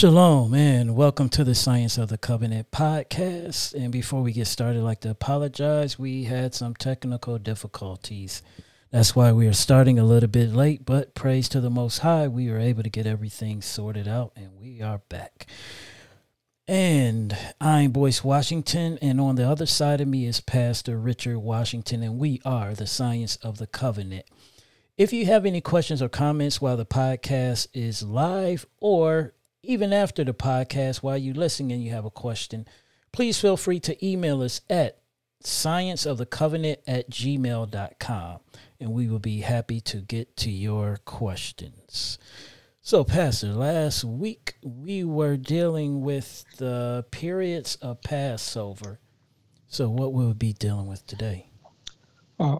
Shalom and welcome to the Science of the Covenant podcast. And before we get started, I'd like to apologize. We had some technical difficulties. That's why we are starting a little bit late, but praise to the Most High, we were able to get everything sorted out and we are back. And I'm Boyce Washington, and on the other side of me is Pastor Richard Washington, and we are the Science of the Covenant. If you have any questions or comments while the podcast is live or even after the podcast, while you listen and you have a question, please feel free to email us at scienceofthecovenant at gmail.com and we will be happy to get to your questions. So, Pastor, last week we were dealing with the periods of Passover. So, what will we be dealing with today? Uh,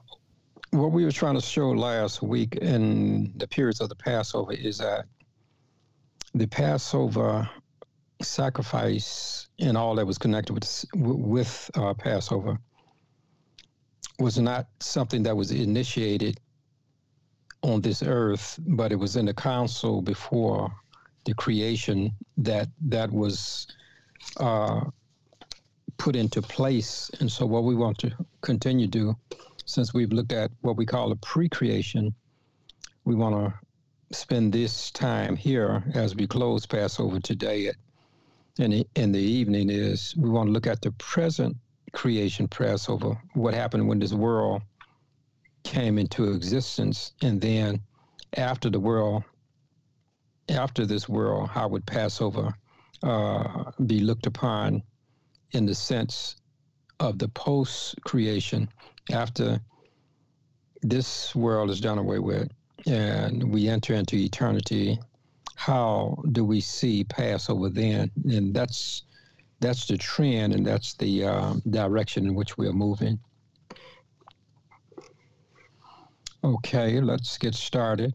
what we were trying to show last week in the periods of the Passover is that the Passover sacrifice and all that was connected with with uh, Passover was not something that was initiated on this earth, but it was in the council before the creation that that was uh, put into place. And so, what we want to continue to do, since we've looked at what we call a pre-creation, we want to spend this time here as we close Passover today at, in, the, in the evening is we want to look at the present creation Passover, what happened when this world came into existence, and then after the world, after this world, how would Passover uh, be looked upon in the sense of the post creation after this world is done away with and we enter into eternity, how do we see Passover then? And that's that's the trend, and that's the uh, direction in which we are moving. Okay, let's get started.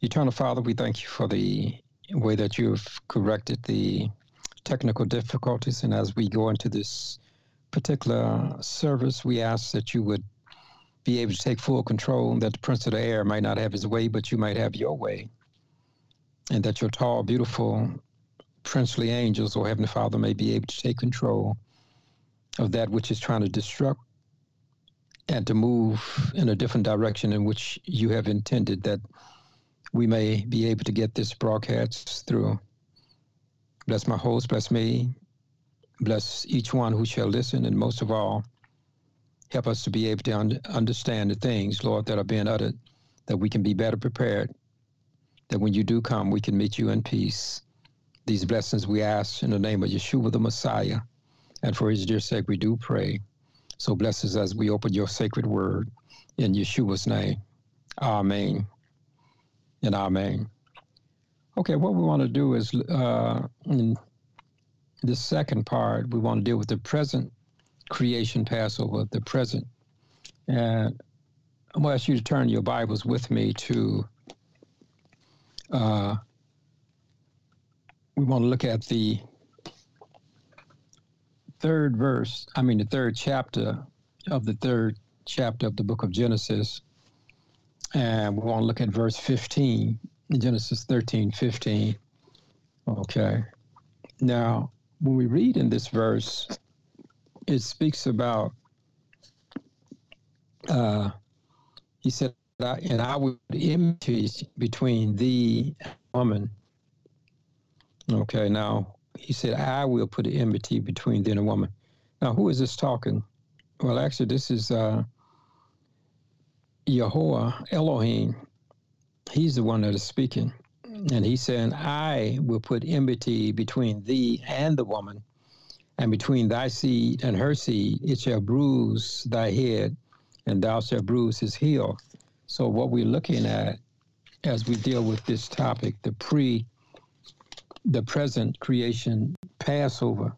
Eternal Father, we thank you for the way that you've corrected the technical difficulties, and as we go into this particular service, we ask that you would be able to take full control, that the prince of the air might not have his way, but you might have your way. And that your tall, beautiful, princely angels, or Heavenly Father, may be able to take control of that which is trying to destruct and to move in a different direction in which you have intended that we may be able to get this broadcast through. Bless my host, bless me, bless each one who shall listen, and most of all, Help us to be able to un- understand the things, Lord, that are being uttered, that we can be better prepared, that when you do come, we can meet you in peace. These blessings we ask in the name of Yeshua the Messiah, and for his dear sake we do pray. So bless us as we open your sacred word in Yeshua's name. Amen and amen. Okay, what we want to do is uh, in the second part, we want to deal with the present creation Passover, the present. And I'm going to ask you to turn your Bibles with me to, uh, we want to look at the third verse, I mean, the third chapter of the third chapter of the book of Genesis. And we want to look at verse 15, Genesis 13, 15. Okay. Now, when we read in this verse, it speaks about uh, he said and i would enmity between thee and woman. Okay now he said i will put an enmity between thee and a woman. Now who is this talking? Well actually this is uh Yahweh Elohim. He's the one that is speaking. And he's saying i will put enmity between thee and the woman and between thy seed and her seed it shall bruise thy head, and thou shalt bruise his heel. So, what we're looking at as we deal with this topic, the pre, the present creation Passover.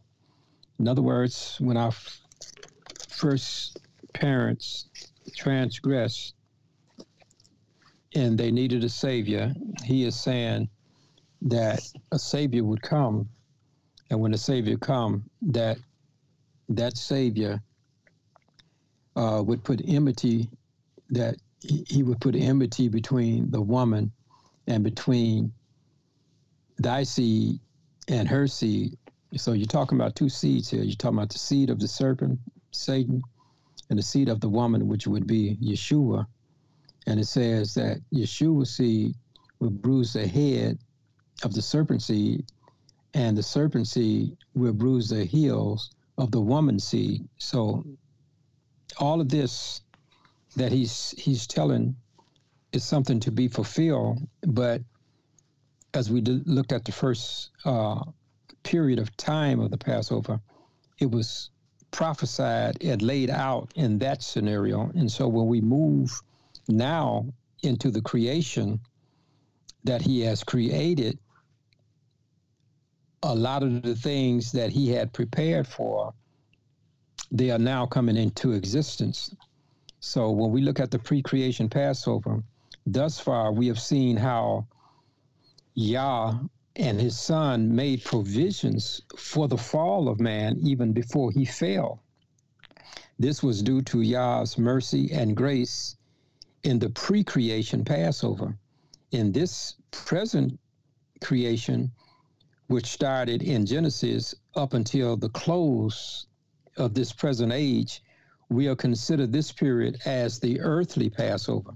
In other words, when our f- first parents transgressed and they needed a savior, he is saying that a savior would come and when the Savior come, that that Savior uh, would put enmity, that he would put enmity between the woman and between thy seed and her seed. So you're talking about two seeds here. You're talking about the seed of the serpent, Satan, and the seed of the woman, which would be Yeshua. And it says that Yeshua's seed will bruise the head of the serpent seed, and the serpent seed will bruise the heels of the woman seed. So all of this that he's he's telling is something to be fulfilled. But as we looked at the first uh, period of time of the Passover, it was prophesied and laid out in that scenario. And so when we move now into the creation that he has created, a lot of the things that he had prepared for, they are now coming into existence. So when we look at the pre creation Passover, thus far we have seen how Yah and his son made provisions for the fall of man even before he fell. This was due to Yah's mercy and grace in the pre creation Passover. In this present creation, which started in Genesis up until the close of this present age, we'll consider this period as the earthly Passover.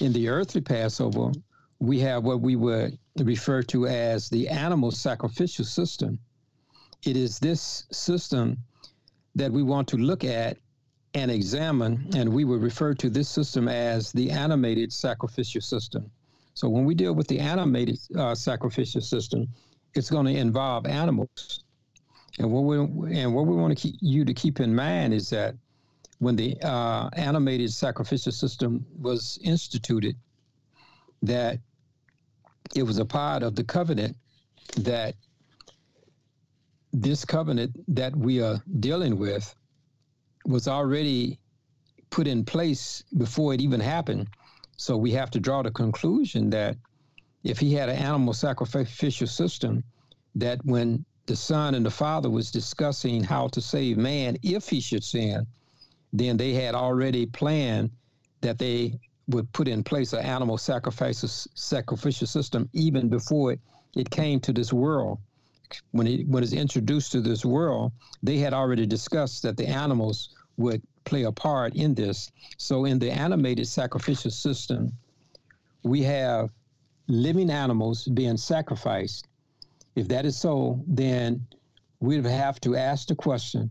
In the earthly Passover, we have what we would refer to as the animal sacrificial system. It is this system that we want to look at and examine, and we would refer to this system as the animated sacrificial system. So when we deal with the animated uh, sacrificial system, it's going to involve animals. And what we and what we want to keep you to keep in mind is that when the uh, animated sacrificial system was instituted, that it was a part of the covenant that this covenant that we are dealing with was already put in place before it even happened. So we have to draw the conclusion that if he had an animal sacrificial system, that when the son and the father was discussing how to save man if he should sin, then they had already planned that they would put in place an animal sacrificial sacrificial system even before it, it came to this world. When it when it's introduced to this world, they had already discussed that the animals would play a part in this. So in the animated sacrificial system, we have living animals being sacrificed. If that is so, then we'd have to ask the question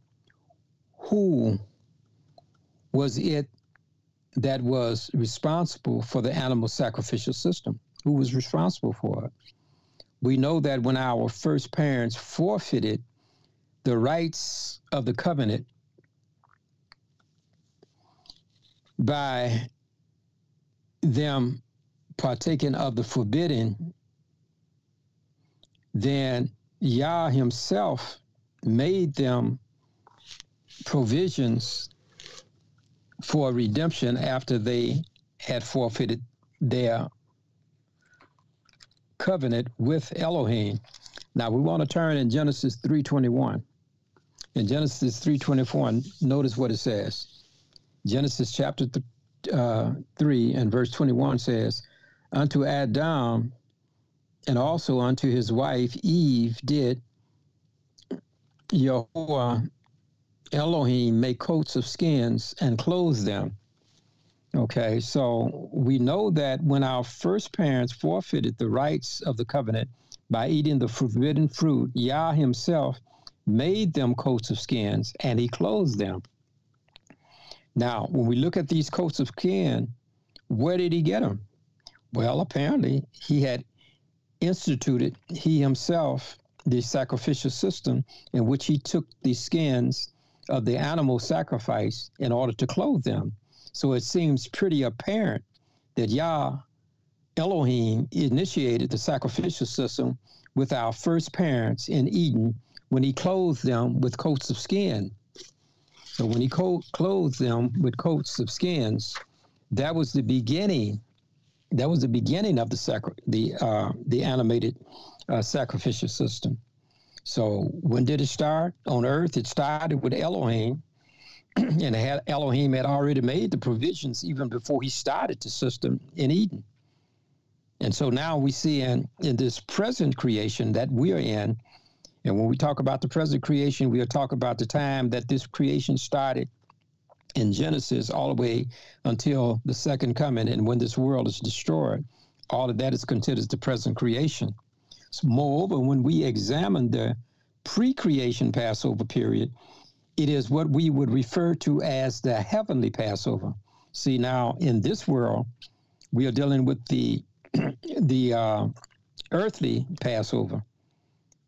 who was it that was responsible for the animal sacrificial system? Who was responsible for it? We know that when our first parents forfeited the rights of the covenant by them partaking of the forbidden, then Yah himself made them provisions for redemption after they had forfeited their covenant with Elohim. Now we want to turn in Genesis 3:21. In Genesis 3:21, notice what it says. Genesis chapter th- uh, 3 and verse 21 says, Unto Adam and also unto his wife Eve did Yahweh Elohim make coats of skins and clothe them. Okay, so we know that when our first parents forfeited the rights of the covenant by eating the forbidden fruit, Yah himself made them coats of skins and he clothed them. Now, when we look at these coats of skin, where did he get them? Well, apparently he had instituted, he himself, the sacrificial system in which he took the skins of the animal sacrifice in order to clothe them. So it seems pretty apparent that Yah Elohim initiated the sacrificial system with our first parents in Eden when he clothed them with coats of skin. So when he co- clothed them with coats of skins, that was the beginning. That was the beginning of the sacri- the uh, the animated uh, sacrificial system. So when did it start on earth? It started with Elohim, and had, Elohim had already made the provisions even before he started the system in Eden. And so now we see in, in this present creation that we are in, and when we talk about the present creation, we are talking about the time that this creation started in Genesis all the way until the second coming. And when this world is destroyed, all of that is considered the present creation. So moreover, when we examine the pre creation Passover period, it is what we would refer to as the heavenly Passover. See, now in this world, we are dealing with the the uh, earthly Passover.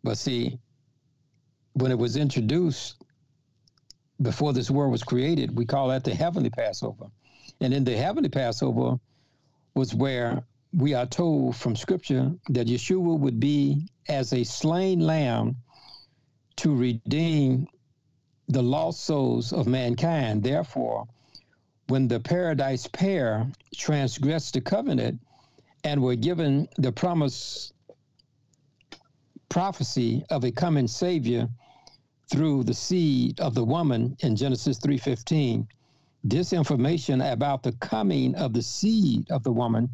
But see, when it was introduced before this world was created, we call that the heavenly Passover. And in the heavenly Passover was where we are told from Scripture that Yeshua would be as a slain lamb to redeem the lost souls of mankind. Therefore, when the paradise pair transgressed the covenant, and were given the promise prophecy of a coming savior through the seed of the woman in Genesis 3:15 this information about the coming of the seed of the woman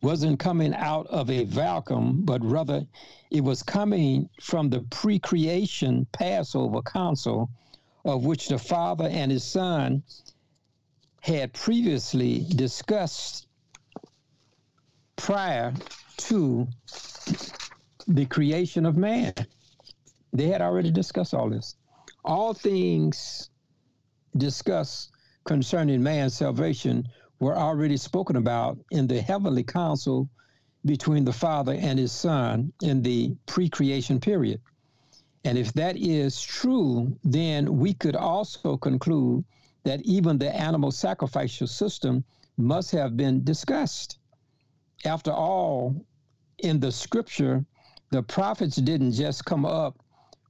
wasn't coming out of a vacuum but rather it was coming from the pre-creation Passover council of which the father and his son had previously discussed prior to the creation of man. They had already discussed all this. All things discussed concerning man's salvation were already spoken about in the heavenly council between the Father and his Son in the pre creation period. And if that is true, then we could also conclude that even the animal sacrificial system must have been discussed after all, in the scripture, the prophets didn't just come up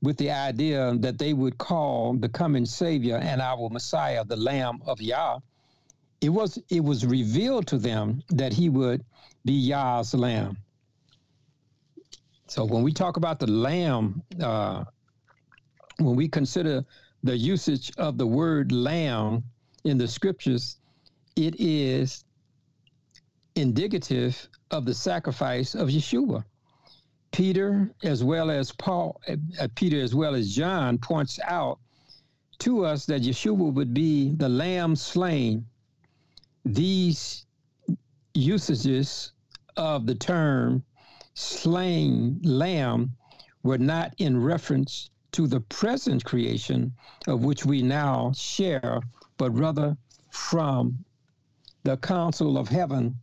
with the idea that they would call the coming Savior and our Messiah the Lamb of Yah. It was it was revealed to them that he would be Yah's Lamb. So when we talk about the Lamb, uh, when we consider the usage of the word Lamb in the scriptures, it is indicative of the sacrifice of Yeshua. Peter, as well as Paul, uh, Peter as well as John, points out to us that Yeshua would be the lamb slain. These usages of the term slain lamb were not in reference to the present creation of which we now share, but rather from the council of heaven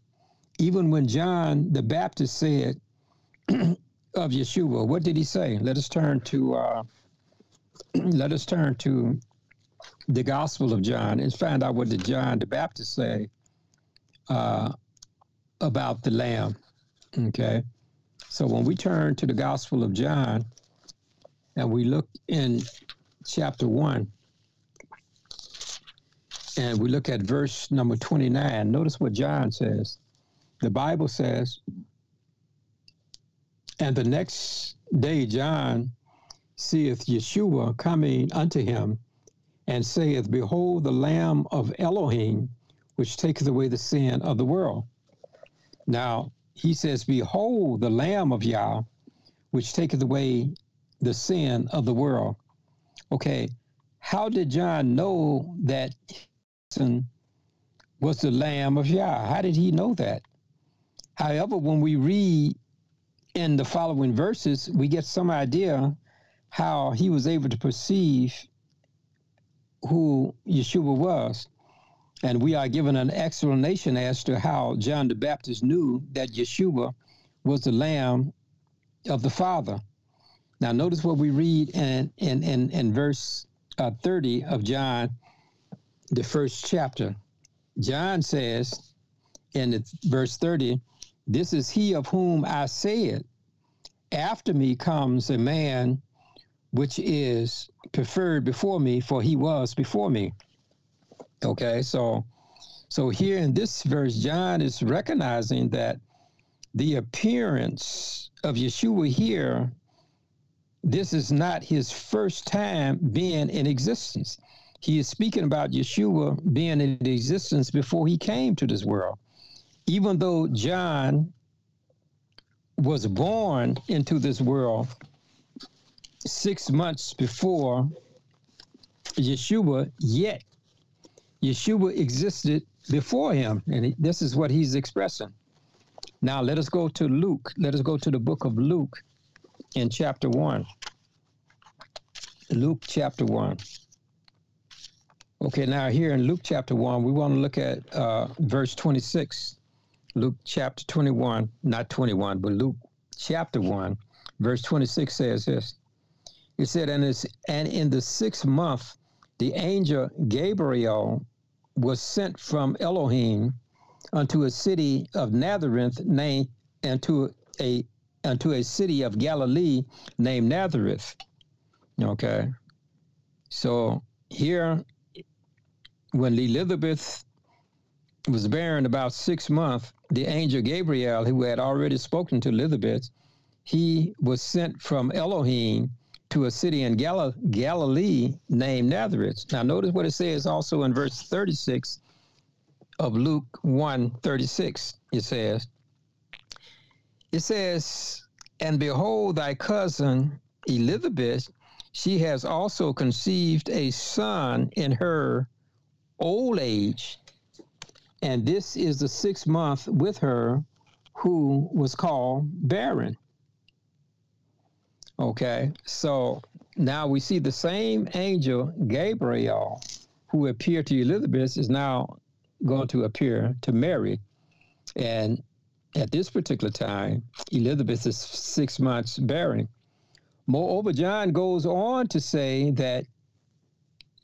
even when John the Baptist said of Yeshua, what did he say? Let us turn to uh, let us turn to the Gospel of John and find out what did John the Baptist say uh, about the Lamb. Okay, so when we turn to the Gospel of John and we look in chapter one and we look at verse number 29, notice what John says the Bible says, and the next day John seeth Yeshua coming unto him, and saith, Behold, the Lamb of Elohim, which taketh away the sin of the world. Now, he says, Behold, the Lamb of Yah, which taketh away the sin of the world. Okay, how did John know that was the Lamb of Yah? How did he know that? However, when we read in the following verses, we get some idea how he was able to perceive who Yeshua was. And we are given an explanation as to how John the Baptist knew that Yeshua was the Lamb of the Father. Now, notice what we read in, in, in, in verse uh, 30 of John, the first chapter. John says in verse 30, this is he of whom I said, After me comes a man which is preferred before me, for he was before me. Okay, so so here in this verse, John is recognizing that the appearance of Yeshua here, this is not his first time being in existence. He is speaking about Yeshua being in existence before he came to this world even though John was born into this world six months before Yeshua, yet Yeshua existed before him. And this is what he's expressing. Now, let us go to Luke. Let us go to the book of Luke in chapter 1. Luke chapter 1. Okay, now here in Luke chapter 1, we want to look at uh, verse 26. Luke chapter 21, not 21, but Luke chapter 1, verse 26 says this. It said, and, and in the sixth month, the angel Gabriel was sent from Elohim unto a city of Nazareth named unto a unto a city of Galilee named Nazareth. Okay. So here when Elizabeth was barren about six months, the angel Gabriel, who had already spoken to Elizabeth, he was sent from Elohim to a city in Gal- Galilee named Nazareth. Now, notice what it says also in verse 36 of Luke 1 36. It says, It says, And behold, thy cousin Elizabeth, she has also conceived a son in her old age. And this is the sixth month with her who was called barren. Okay, so now we see the same angel, Gabriel, who appeared to Elizabeth, is now going to appear to Mary. And at this particular time, Elizabeth is six months barren. Moreover, John goes on to say that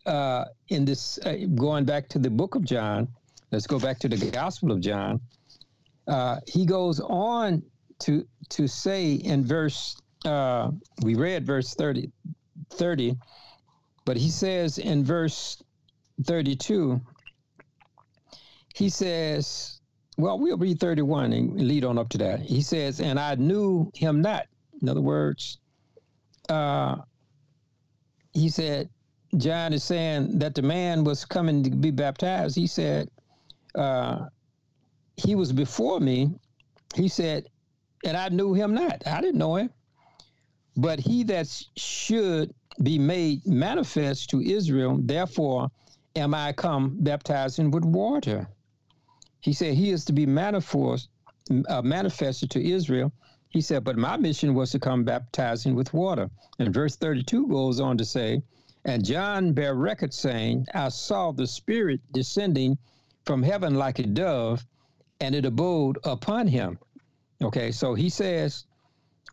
uh, in this, uh, going back to the book of John, let's go back to the Gospel of John. Uh, he goes on to to say in verse uh, we read verse 30, 30, but he says in verse 32, he says, well, we'll read 31 and lead on up to that. He says, and I knew him not. In other words, uh, he said, John is saying that the man was coming to be baptized. He said, uh, he was before me. He said, and I knew him not. I didn't know him. But he that should be made manifest to Israel, therefore am I come baptizing with water. He said he is to be manifest, uh, manifested to Israel. He said, but my mission was to come baptizing with water. And verse 32 goes on to say, and John bare record saying, I saw the Spirit descending from heaven like a dove, and it abode upon him. Okay, so he says,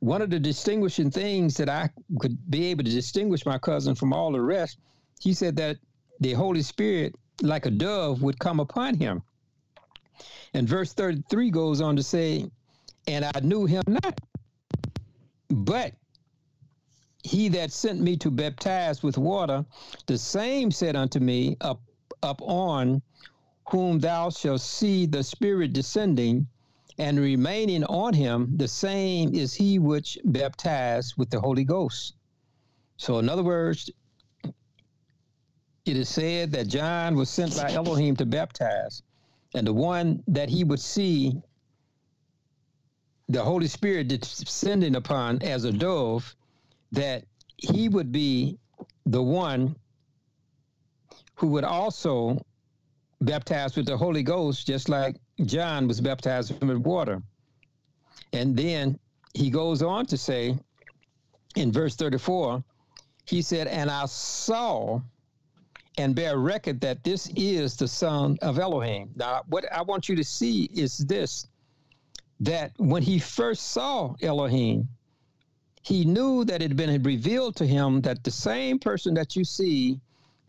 one of the distinguishing things that I could be able to distinguish my cousin from all the rest, he said that the Holy Spirit, like a dove, would come upon him. And verse 33 goes on to say, And I knew him not, but he that sent me to baptize with water, the same said unto me, Up, up on whom thou shalt see the Spirit descending and remaining on him, the same is he which baptized with the Holy Ghost. So, in other words, it is said that John was sent by Elohim to baptize, and the one that he would see the Holy Spirit descending upon as a dove, that he would be the one who would also baptize with the Holy Ghost, just like John was baptized with water. And then he goes on to say in verse 34, he said, And I saw and bear record that this is the Son of Elohim. Now, what I want you to see is this that when he first saw Elohim, he knew that it had been revealed to him that the same person that you see,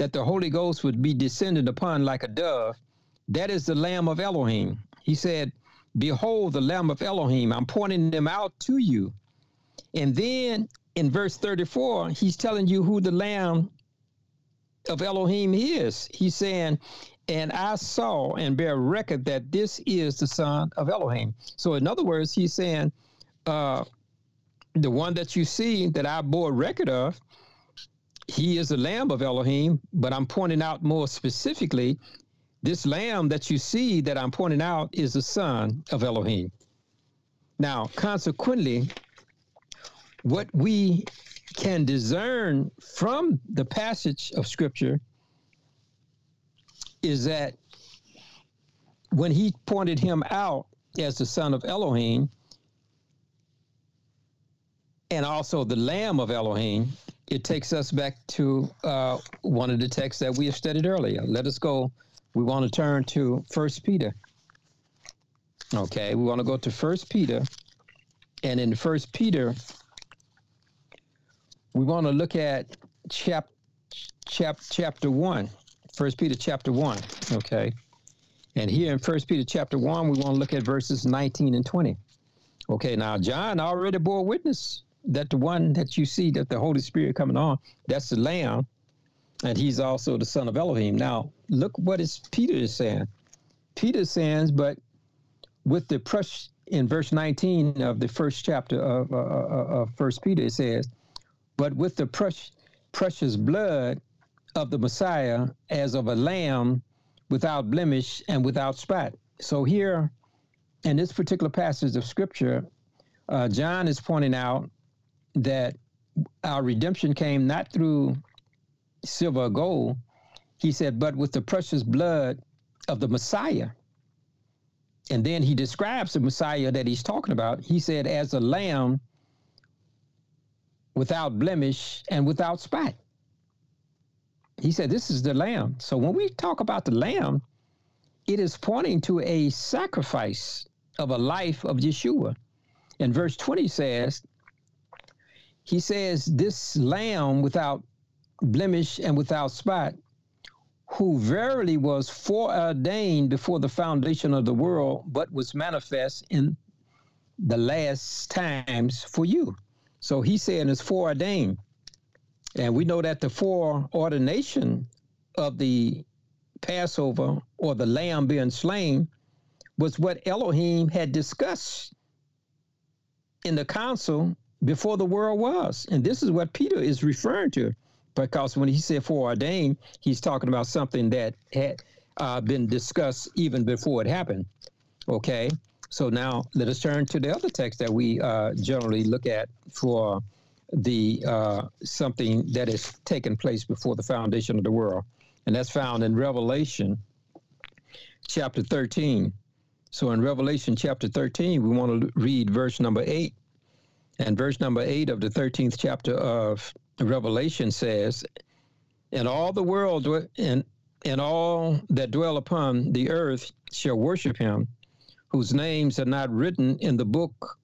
that the Holy Ghost would be descended upon like a dove, that is the Lamb of Elohim. He said, Behold the Lamb of Elohim. I'm pointing them out to you. And then in verse 34, he's telling you who the Lamb of Elohim is. He's saying, And I saw and bear record that this is the Son of Elohim. So, in other words, he's saying, uh, The one that you see that I bore record of, he is the Lamb of Elohim, but I'm pointing out more specifically this lamb that you see that I'm pointing out is the son of Elohim. Now, consequently, what we can discern from the passage of Scripture is that when he pointed him out as the son of Elohim and also the Lamb of Elohim, it takes us back to uh, one of the texts that we have studied earlier. Let us go. We want to turn to First Peter. Okay, we want to go to First Peter, and in First Peter, we want to look at chap, chap, chapter one. First Peter chapter one. Okay, and here in First Peter chapter one, we want to look at verses 19 and 20. Okay, now John already bore witness that the one that you see that the Holy Spirit coming on, that's the Lamb, and he's also the Son of Elohim. Now, look what is Peter is saying. Peter says, but with the precious in verse 19 of the first chapter of, uh, uh, of First Peter, it says, "But with the precious, precious blood of the Messiah, as of a lamb, without blemish and without spot." So here, in this particular passage of Scripture, uh, John is pointing out that our redemption came not through silver or gold. He said, but with the precious blood of the Messiah and then he describes the Messiah that he's talking about. He said, as a lamb without blemish and without spot. He said, This is the lamb. So when we talk about the lamb, it is pointing to a sacrifice of a life of Yeshua. And verse 20 says, He says, This lamb without blemish and without spot who verily was foreordained before the foundation of the world, but was manifest in the last times for you. So he's saying it's foreordained. And we know that the foreordination of the Passover or the lamb being slain was what Elohim had discussed in the council before the world was. And this is what Peter is referring to because when he said foreordained, he's talking about something that had uh, been discussed even before it happened. Okay, so now let us turn to the other text that we uh, generally look at for the uh, something that has taken place before the foundation of the world, and that's found in Revelation chapter 13. So in Revelation chapter 13, we want to read verse number 8. And verse number 8 of the 13th chapter of Revelation says, and all the world and and all that dwell upon the earth shall worship him, whose names are not written in the book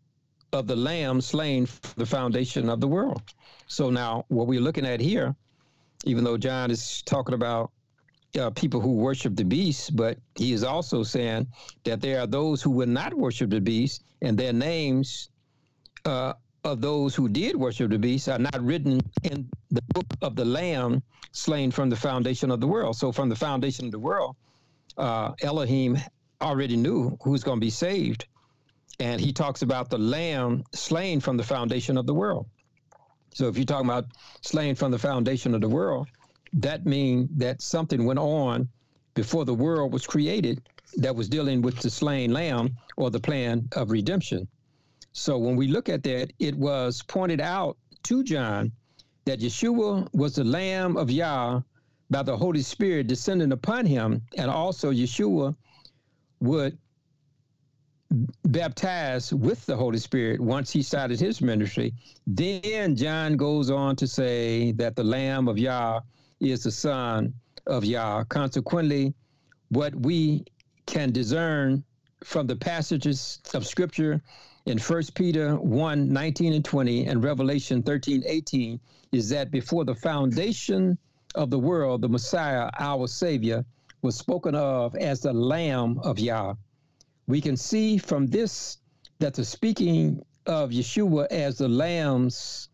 of the Lamb slain for the foundation of the world. So now, what we're looking at here, even though John is talking about uh, people who worship the beast, but he is also saying that there are those who will not worship the beast, and their names uh, of those who did worship the beast are not written in the book of the Lamb slain from the foundation of the world. So, from the foundation of the world, uh, Elohim already knew who's going to be saved. And he talks about the Lamb slain from the foundation of the world. So, if you're talking about slain from the foundation of the world, that means that something went on before the world was created that was dealing with the slain lamb or the plan of redemption. So when we look at that, it was pointed out to John that Yeshua was the Lamb of Yah by the Holy Spirit descending upon him, and also Yeshua would baptize with the Holy Spirit once he started his ministry. Then John goes on to say that the Lamb of Yah is the Son of Yah. Consequently, what we can discern from the passages of Scripture in 1 Peter 1 19 and 20 and Revelation 13 18 is that before the foundation of the world, the Messiah, our Savior, was spoken of as the Lamb of Yah. We can see from this that the speaking of Yeshua as the Lamb's,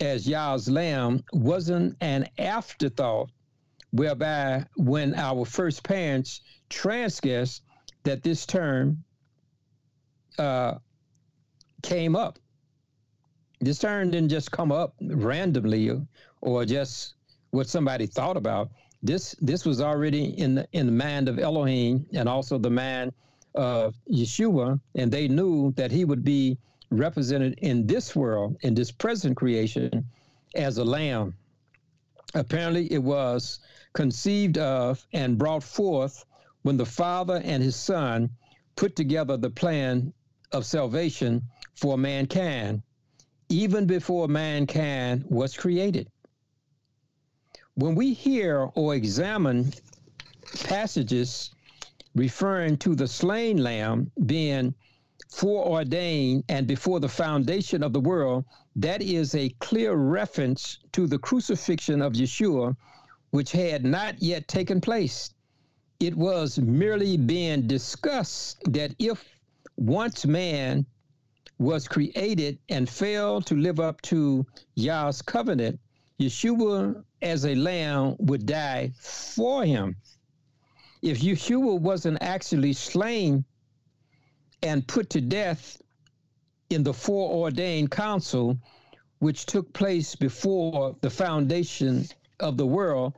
as Yah's Lamb, wasn't an afterthought, whereby when our first parents transgressed, that this term uh, came up. This term didn't just come up randomly or just what somebody thought about. This this was already in the in the mind of Elohim and also the mind of Yeshua, and they knew that he would be represented in this world, in this present creation, as a lamb. Apparently, it was conceived of and brought forth when the Father and his Son put together the plan of salvation for mankind, even before mankind was created. When we hear or examine passages referring to the slain lamb being foreordained and before the foundation of the world, that is a clear reference to the crucifixion of Yeshua, which had not yet taken place. It was merely being discussed that if once man was created and failed to live up to Yah's covenant, Yeshua as a lamb would die for him. If Yeshua wasn't actually slain and put to death in the foreordained council, which took place before the foundation of the world,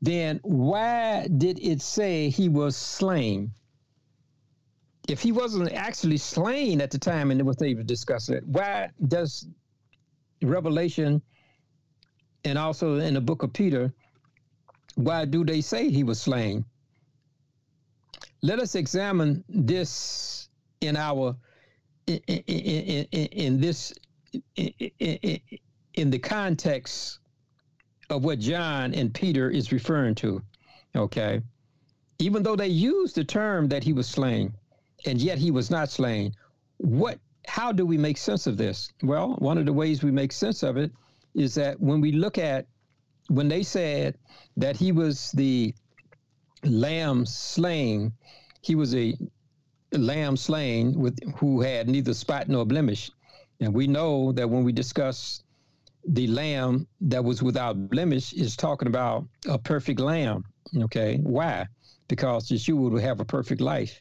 then why did it say he was slain? If he wasn't actually slain at the time and it was able to discuss it, why does Revelation and also in the book of Peter, why do they say he was slain? Let us examine this in our in, in, in, in this in the context of what John and Peter is referring to. Okay. Even though they use the term that he was slain, and yet he was not slain, what how do we make sense of this? Well, one of the ways we make sense of it is that when we look at when they said that he was the lamb slain, he was a lamb slain with who had neither spot nor blemish. And we know that when we discuss the lamb that was without blemish is talking about a perfect lamb. Okay. Why? Because Yeshua would have a perfect life.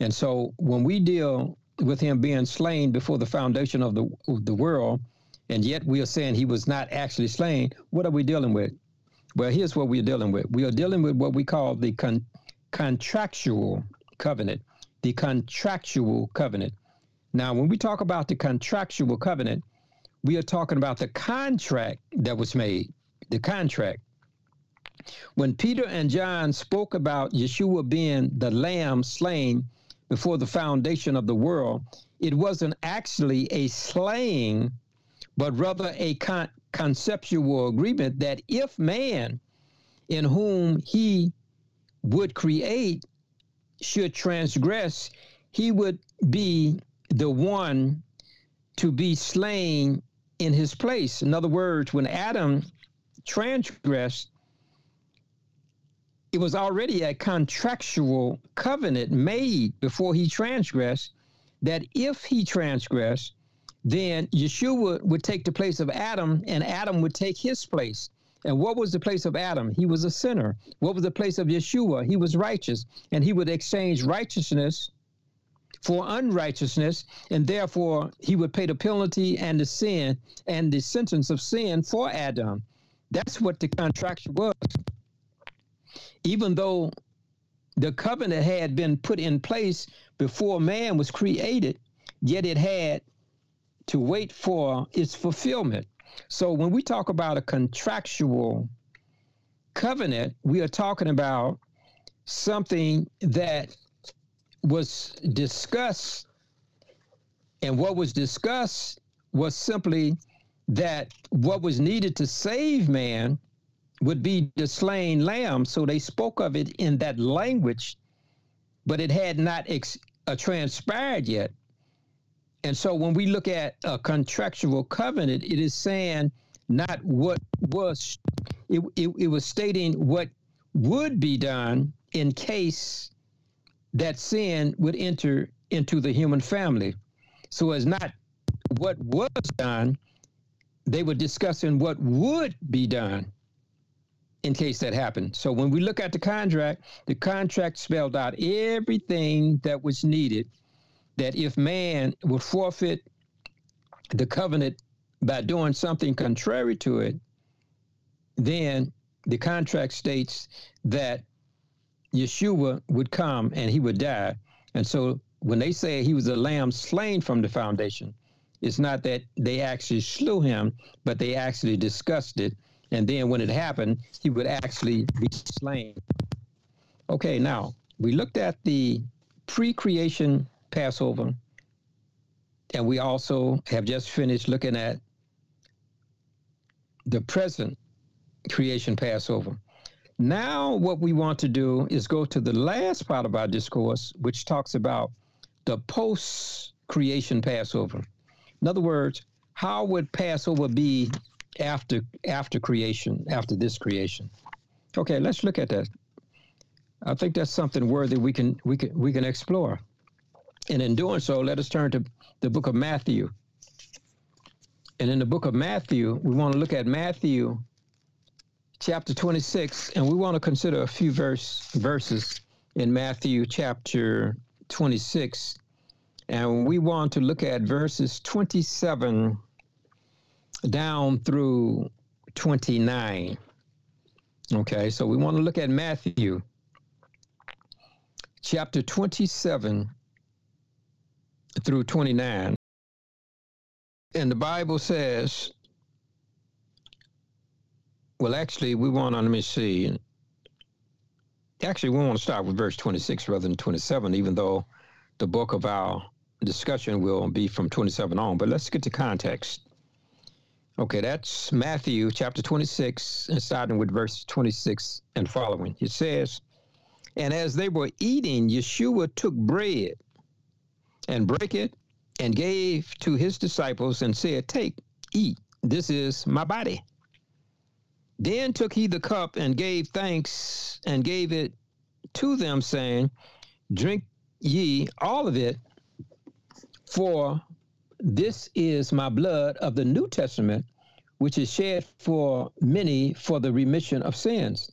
And so when we deal with him being slain before the foundation of the of the world, and yet we are saying he was not actually slain, what are we dealing with? Well, here's what we're dealing with. We are dealing with what we call the con- contractual covenant. The contractual covenant. Now, when we talk about the contractual covenant, we are talking about the contract that was made, the contract. When Peter and John spoke about Yeshua being the lamb slain before the foundation of the world, it wasn't actually a slaying but rather a con- conceptual agreement that if man in whom he would create should transgress, he would be the one to be slain in his place. In other words, when Adam transgressed, it was already a contractual covenant made before he transgressed that if he transgressed, then Yeshua would take the place of Adam, and Adam would take his place. And what was the place of Adam? He was a sinner. What was the place of Yeshua? He was righteous. And he would exchange righteousness for unrighteousness, and therefore he would pay the penalty and the sin and the sentence of sin for Adam. That's what the contract was. Even though the covenant had been put in place before man was created, yet it had to wait for its fulfillment. So when we talk about a contractual covenant, we are talking about something that was discussed. And what was discussed was simply that what was needed to save man would be the slain lamb. So they spoke of it in that language, but it had not ex- uh, transpired yet. And so when we look at a contractual covenant, it is saying not what was, it, it, it was stating what would be done in case that sin would enter into the human family. So it's not what was done, they were discussing what would be done in case that happened. So when we look at the contract, the contract spelled out everything that was needed that if man would forfeit the covenant by doing something contrary to it, then the contract states that Yeshua would come and he would die. And so when they say he was a lamb slain from the foundation, it's not that they actually slew him, but they actually discussed it. And then when it happened, he would actually be slain. Okay, now we looked at the pre creation Passover, and we also have just finished looking at the present creation Passover. Now, what we want to do is go to the last part of our discourse, which talks about the post creation Passover. In other words, how would Passover be after after creation, after this creation? Okay, let's look at that. I think that's something worthy we can we can we can explore. And in doing so, let us turn to the book of Matthew. And in the book of Matthew, we want to look at Matthew chapter 26, and we want to consider a few verse verses in Matthew chapter 26 and we want to look at verses 27 down through 29. Okay, so we want to look at Matthew chapter 27 through 29. And the Bible says, well, actually, we want to, let me see. Actually, we want to start with verse 26 rather than 27, even though the book of our discussion will be from 27 on, but let's get to context. Okay, that's Matthew chapter 26, and starting with verse 26 and following. It says, And as they were eating, Yeshua took bread and brake it and gave to his disciples and said, Take, eat, this is my body. Then took he the cup and gave thanks and gave it to them, saying, Drink ye all of it, for this is my blood of the New Testament, which is shed for many for the remission of sins.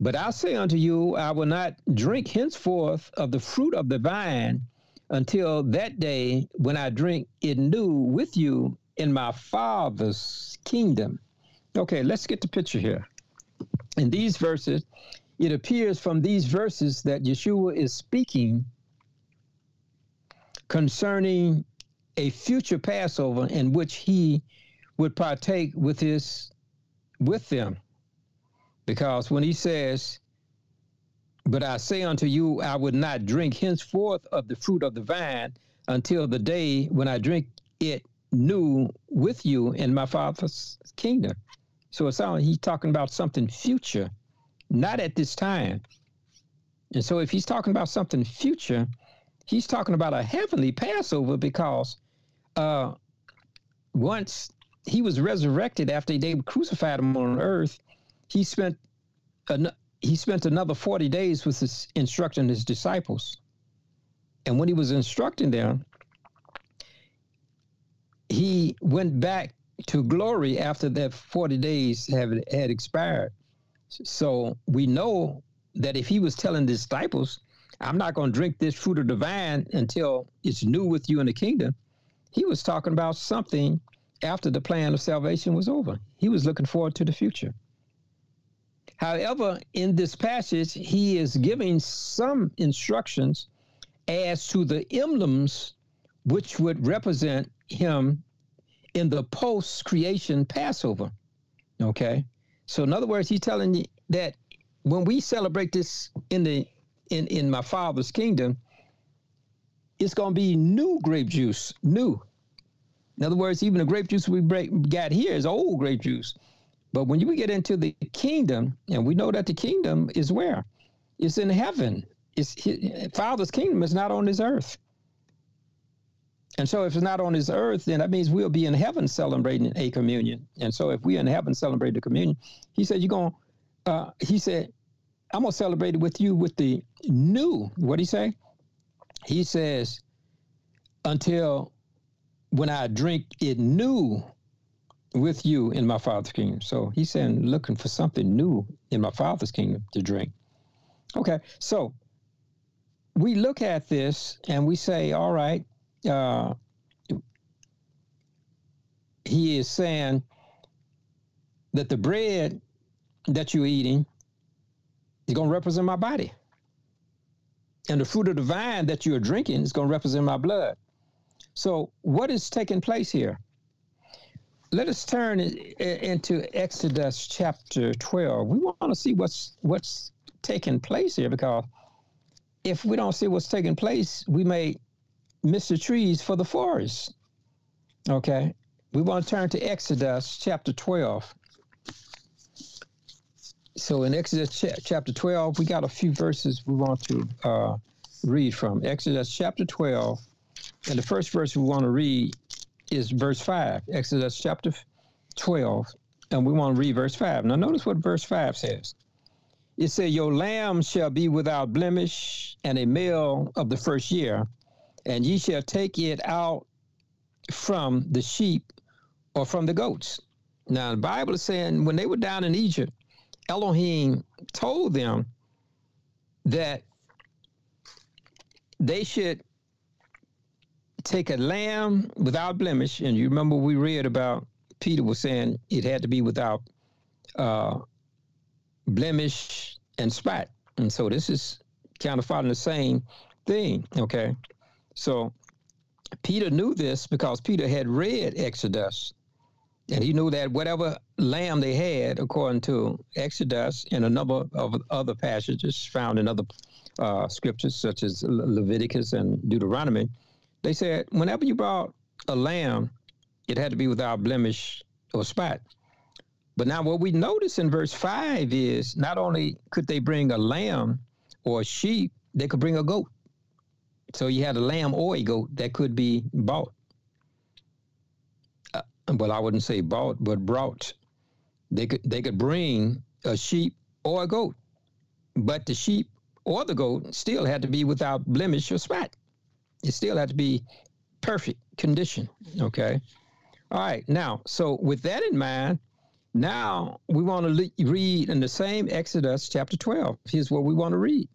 But I say unto you, I will not drink henceforth of the fruit of the vine until that day when I drink it new with you in my Father's kingdom. Okay, let's get the picture here. In these verses, it appears from these verses that Yeshua is speaking concerning a future Passover in which he would partake with his with them. Because when he says, But I say unto you, I would not drink henceforth of the fruit of the vine until the day when I drink it new with you in my father's kingdom. So it's all he's talking about something future, not at this time. And so if he's talking about something future, he's talking about a heavenly Passover because uh, once he was resurrected after they crucified him on earth, he spent an, he spent another 40 days with his instructing his disciples. And when he was instructing them, he went back to glory after that 40 days have, had expired. So we know that if he was telling the disciples I'm not going to drink this fruit of the vine until it's new with you in the kingdom. He was talking about something after the plan of salvation was over. He was looking forward to the future. However, in this passage, he is giving some instructions as to the emblems which would represent him in the post creation Passover. Okay. So, in other words, he's telling you that when we celebrate this in the in in my father's kingdom, it's going to be new grape juice, new. In other words, even the grape juice we break, got here is old grape juice. But when you get into the kingdom, and we know that the kingdom is where? It's in heaven. It's his, Father's kingdom is not on this earth. And so if it's not on this earth, then that means we'll be in heaven celebrating a communion. And so if we're in heaven celebrating the communion, he said, you're going, uh, he said, I'm gonna celebrate it with you with the new. What do he say? He says, until when I drink it new with you in my father's kingdom. So he's saying looking for something new in my father's kingdom to drink. Okay, so we look at this and we say, all right, uh, he is saying that the bread that you're eating is going to represent my body. And the fruit of the vine that you are drinking is going to represent my blood. So, what is taking place here? Let us turn into Exodus chapter 12. We want to see what's what's taking place here because if we don't see what's taking place, we may miss the trees for the forest. Okay. We want to turn to Exodus chapter 12. So in Exodus ch- chapter 12, we got a few verses we want to uh, read from. Exodus chapter 12, and the first verse we want to read is verse 5. Exodus chapter 12, and we want to read verse 5. Now notice what verse 5 says. It says, Your lamb shall be without blemish, and a male of the first year, and ye shall take it out from the sheep or from the goats. Now, the Bible is saying when they were down in Egypt, Elohim told them that they should take a lamb without blemish. And you remember we read about Peter was saying it had to be without uh, blemish and spot. And so this is kind of following the same thing. Okay. So Peter knew this because Peter had read Exodus. And he knew that whatever lamb they had, according to Exodus and a number of other passages found in other uh, scriptures, such as Leviticus and Deuteronomy, they said whenever you brought a lamb, it had to be without blemish or spot. But now, what we notice in verse 5 is not only could they bring a lamb or a sheep, they could bring a goat. So you had a lamb or a goat that could be bought. Well, I wouldn't say bought, but brought. They could they could bring a sheep or a goat, but the sheep or the goat still had to be without blemish or spot. It still had to be perfect condition. Okay. All right. Now, so with that in mind, now we want to le- read in the same Exodus chapter 12. Here's what we want to read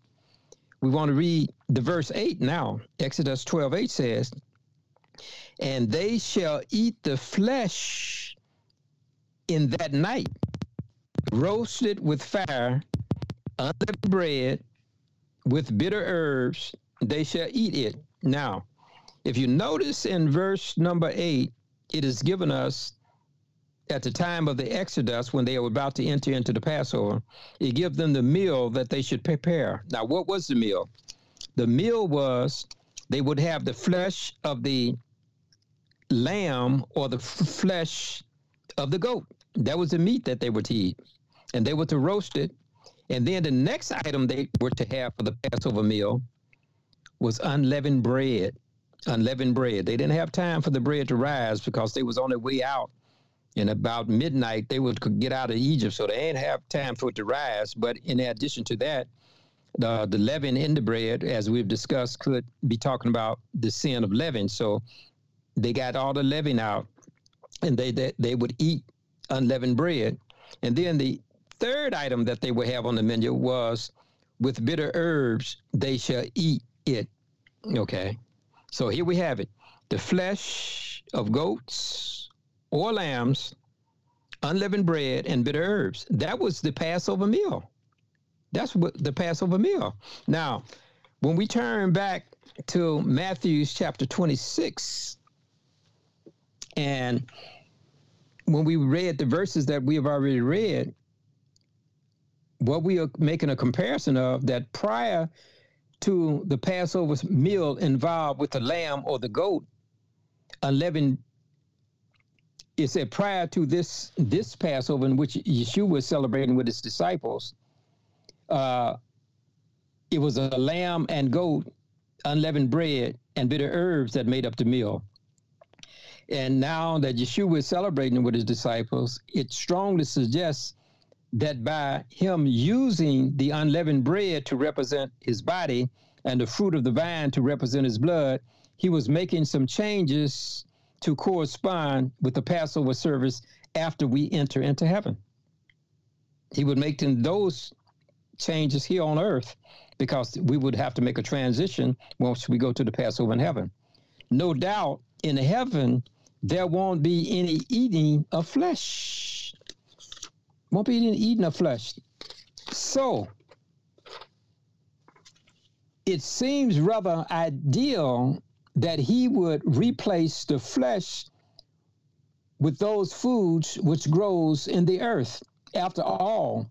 we want to read the verse 8 now. Exodus 12 8 says, And they shall eat the flesh in that night, roasted with fire, unleavened bread, with bitter herbs, they shall eat it. Now, if you notice in verse number 8, it is given us at the time of the Exodus, when they were about to enter into the Passover, it gave them the meal that they should prepare. Now, what was the meal? The meal was they would have the flesh of the lamb or the f- flesh of the goat. That was the meat that they were to eat. And they were to roast it. And then the next item they were to have for the Passover meal was unleavened bread. Unleavened bread. They didn't have time for the bread to rise because they was on their way out and about midnight they would get out of Egypt, so they ain't have time for it to rise. But in addition to that, the the leaven in the bread, as we've discussed, could be talking about the sin of leaven. So they got all the leaven out, and they they, they would eat unleavened bread. And then the third item that they would have on the menu was with bitter herbs they shall eat it. Okay, so here we have it: the flesh of goats or lambs, unleavened bread, and bitter herbs. That was the Passover meal. That's what the Passover meal. Now, when we turn back to Matthew's chapter 26, and when we read the verses that we have already read, what we are making a comparison of that prior to the Passover meal involved with the lamb or the goat, unleavened it said prior to this this Passover in which Yeshua was celebrating with his disciples, uh, it was a lamb and goat, unleavened bread, and bitter herbs that made up the meal. And now that Yeshua is celebrating with his disciples, it strongly suggests that by him using the unleavened bread to represent his body and the fruit of the vine to represent his blood, he was making some changes to correspond with the Passover service after we enter into heaven. He would make those changes here on earth because we would have to make a transition once we go to the Passover in heaven. No doubt in heaven, there won't be any eating of flesh. Won't be any eating of flesh. So, it seems rather ideal that he would replace the flesh with those foods which grows in the earth. After all,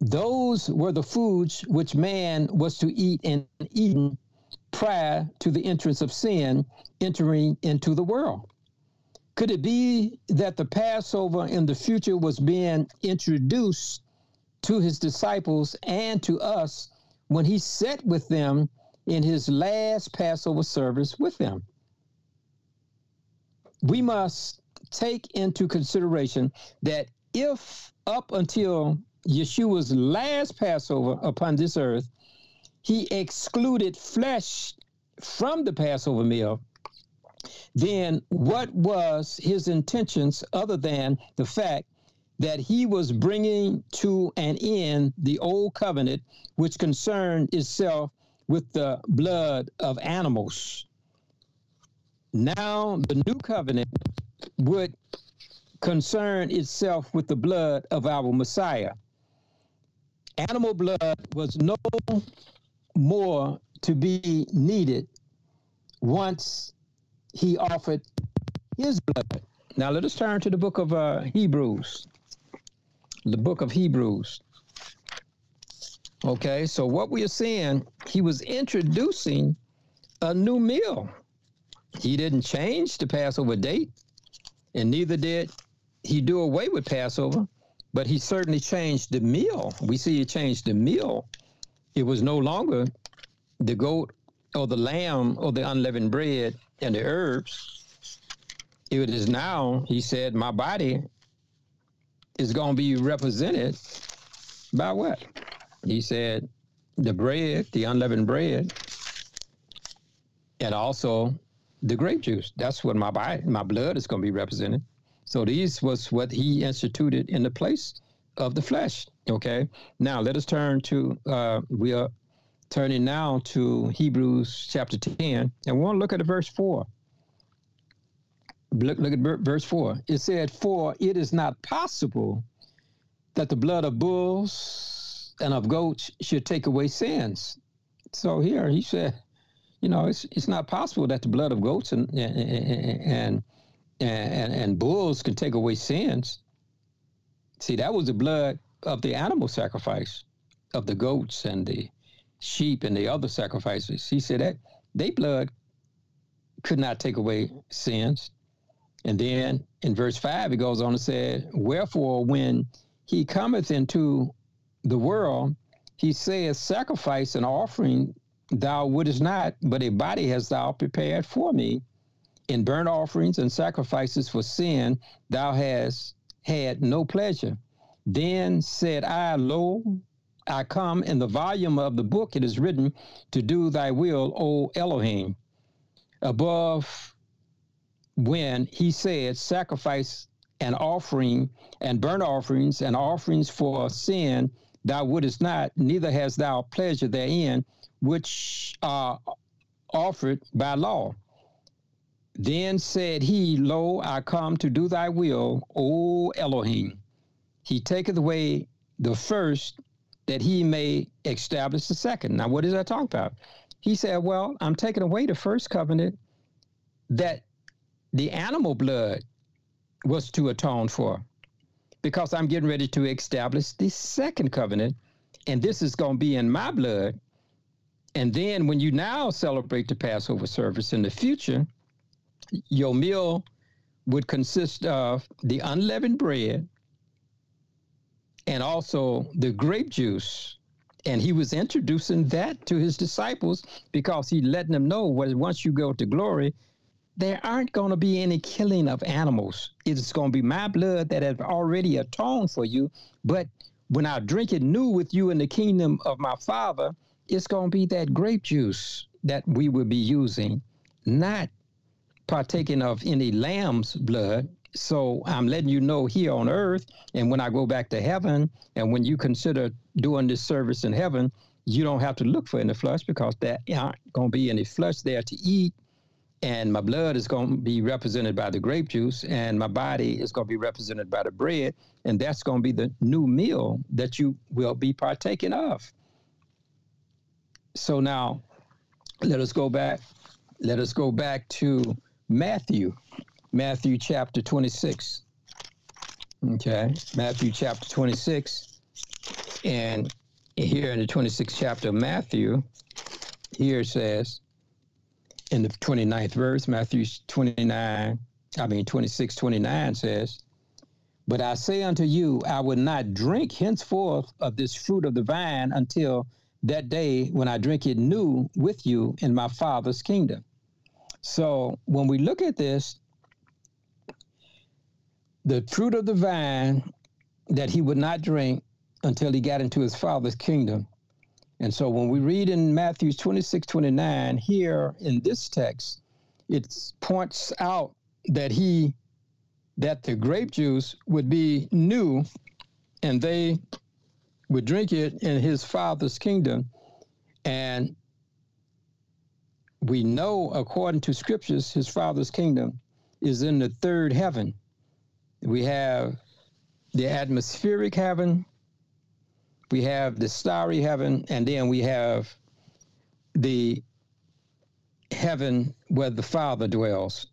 those were the foods which man was to eat in Eden prior to the entrance of sin entering into the world. Could it be that the Passover in the future was being introduced to his disciples and to us when he sat with them in his last Passover service with them? We must take into consideration that if up until Yeshua's last Passover upon this earth, he excluded flesh from the Passover meal, then what was his intentions other than the fact that he was bringing to an end the old covenant, which concerned itself with the blood of animals? Now, the new covenant would concern itself with the blood of our Messiah. Animal blood was no more to be needed once he offered his blood. Now let us turn to the book of uh, Hebrews. The book of Hebrews. Okay, so what we are seeing, he was introducing a new meal. He didn't change the Passover date, and neither did he do away with Passover, but he certainly changed the meal. We see he changed the meal. It was no longer the goat or the lamb or the unleavened bread and the herbs. It is now, he said, my body is going to be represented by what? He said, the bread, the unleavened bread, and also the grape juice. That's what my body, my blood is going to be represented. So these was what he instituted in the place of the flesh. Okay. Now let us turn to uh, we are turning now to Hebrews chapter 10, and we want to look at verse 4. Look, look at verse 4. It said, For it is not possible that the blood of bulls and of goats should take away sins. So here he said, you know, it's it's not possible that the blood of goats and and and, and bulls can take away sins. See, that was the blood of the animal sacrifice, of the goats and the sheep and the other sacrifices. He said that they blood could not take away sins. And then in verse 5, he goes on and said, Wherefore, when he cometh into the world, he saith, Sacrifice and offering thou wouldest not, but a body hast thou prepared for me. In burnt offerings and sacrifices for sin, thou hast had no pleasure. Then said I, Lo, I come in the volume of the book it is written to do thy will, O Elohim. Above when he said, Sacrifice and offering and burnt offerings and offerings for sin thou wouldest not, neither hast thou pleasure therein, which are offered by law. Then said he, Lo, I come to do thy will, O Elohim. He taketh away the first that he may establish the second. Now, what does that talk about? He said, Well, I'm taking away the first covenant that the animal blood was to atone for because I'm getting ready to establish the second covenant, and this is going to be in my blood. And then when you now celebrate the Passover service in the future, your meal would consist of the unleavened bread and also the grape juice. And he was introducing that to his disciples because he letting them know what once you go to glory, there aren't going to be any killing of animals. It's going to be my blood that has already atoned for you. But when I drink it new with you in the kingdom of my Father, it's going to be that grape juice that we will be using, not partaking of any lamb's blood, so I'm letting you know here on earth, and when I go back to heaven, and when you consider doing this service in heaven, you don't have to look for any flesh because there aren't going to be any flesh there to eat. And my blood is going to be represented by the grape juice, and my body is going to be represented by the bread. And that's going to be the new meal that you will be partaking of. so now let us go back. Let us go back to Matthew, Matthew chapter 26. Okay, Matthew chapter 26. And here in the 26th chapter of Matthew, here it says, in the 29th verse, Matthew 29, I mean 26, 29 says, But I say unto you, I will not drink henceforth of this fruit of the vine until that day when I drink it new with you in my Father's kingdom. So when we look at this, the fruit of the vine that he would not drink until he got into his Father's kingdom. And so when we read in Matthew 26, 29, here in this text, it points out that he that the grape juice would be new and they would drink it in his father's kingdom. And we know, according to scriptures, his father's kingdom is in the third heaven. We have the atmospheric heaven, we have the starry heaven, and then we have the heaven where the Father dwells.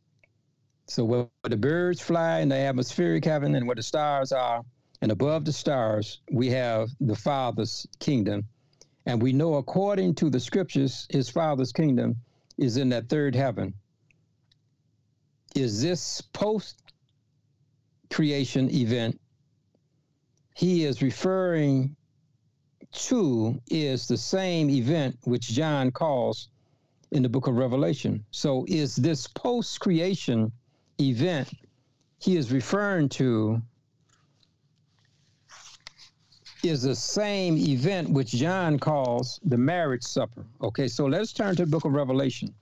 So where the birds fly in the atmospheric heaven and where the stars are, and above the stars, we have the Father's kingdom. And we know, according to the scriptures, his Father's kingdom is in that third heaven. Is this post creation event he is referring to is the same event which John calls in the book of Revelation. So, is this post creation event he is referring to is the same event which John calls the marriage supper. Okay, so let's turn to the book of Revelation.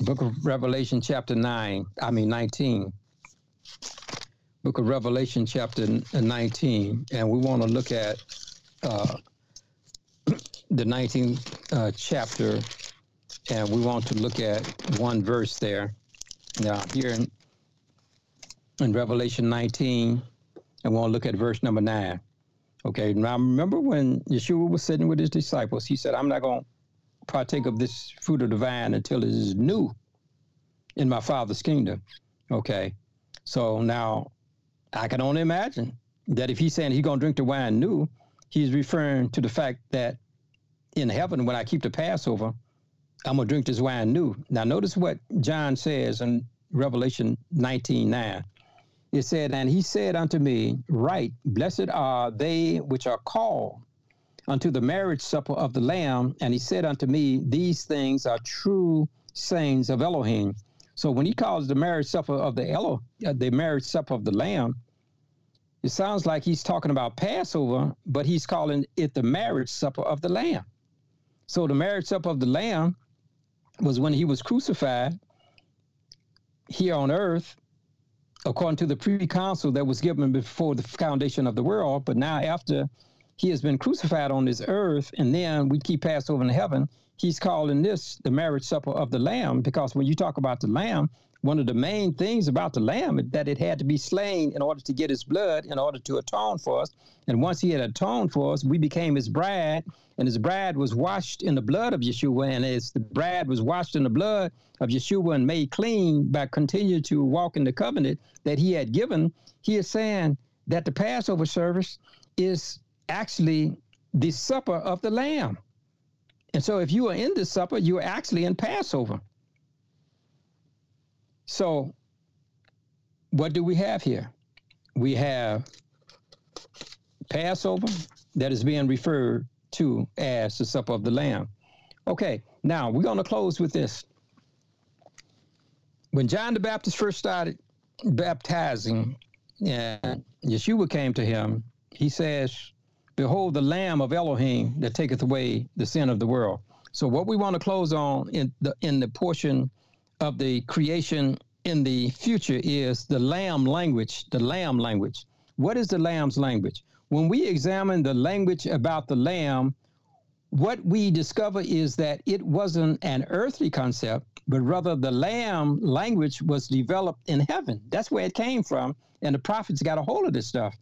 Book of Revelation, chapter 9, I mean 19. Book of Revelation, chapter 19, and we want to look at uh, the 19th uh, chapter, and we want to look at one verse there. Now, here in, in Revelation 19, and we want to look at verse number 9. Okay, now remember when Yeshua was sitting with his disciples, he said, I'm not going to partake of this fruit of the vine until it is new in my Father's kingdom. Okay, so now I can only imagine that if he's saying he's going to drink the wine new, he's referring to the fact that in heaven, when I keep the Passover, I'm going to drink this wine new. Now, notice what John says in Revelation 19 9. It said, And he said unto me, Write, blessed are they which are called unto the marriage supper of the Lamb. And he said unto me, These things are true sayings of Elohim. So when he calls the marriage supper of the Elo, uh, the marriage supper of the Lamb, it sounds like he's talking about Passover, but he's calling it the marriage supper of the Lamb. So the marriage supper of the Lamb was when he was crucified here on earth according to the pre-council that was given before the foundation of the world. But now, after he has been crucified on this earth, and then we keep Passover in heaven, he's calling this the marriage supper of the Lamb, because when you talk about the Lamb, one of the main things about the lamb is that it had to be slain in order to get his blood, in order to atone for us. And once he had atoned for us, we became his bride, and his bride was washed in the blood of Yeshua. And as the bride was washed in the blood of Yeshua and made clean by continuing to walk in the covenant that he had given, he is saying that the Passover service is actually the supper of the lamb. And so if you are in this supper, you're actually in Passover. So, what do we have here? We have Passover that is being referred to as the supper of the Lamb. Okay, now we're going to close with this. When John the Baptist first started baptizing, and Yeshua came to him, he says, Behold the Lamb of Elohim that taketh away the sin of the world. So what we want to close on in the in the portion of the creation in the future is the lamb language, the lamb language. What is the lamb's language? When we examine the language about the lamb, what we discover is that it wasn't an earthly concept, but rather the lamb language was developed in heaven. That's where it came from. And the prophets got a hold of this stuff.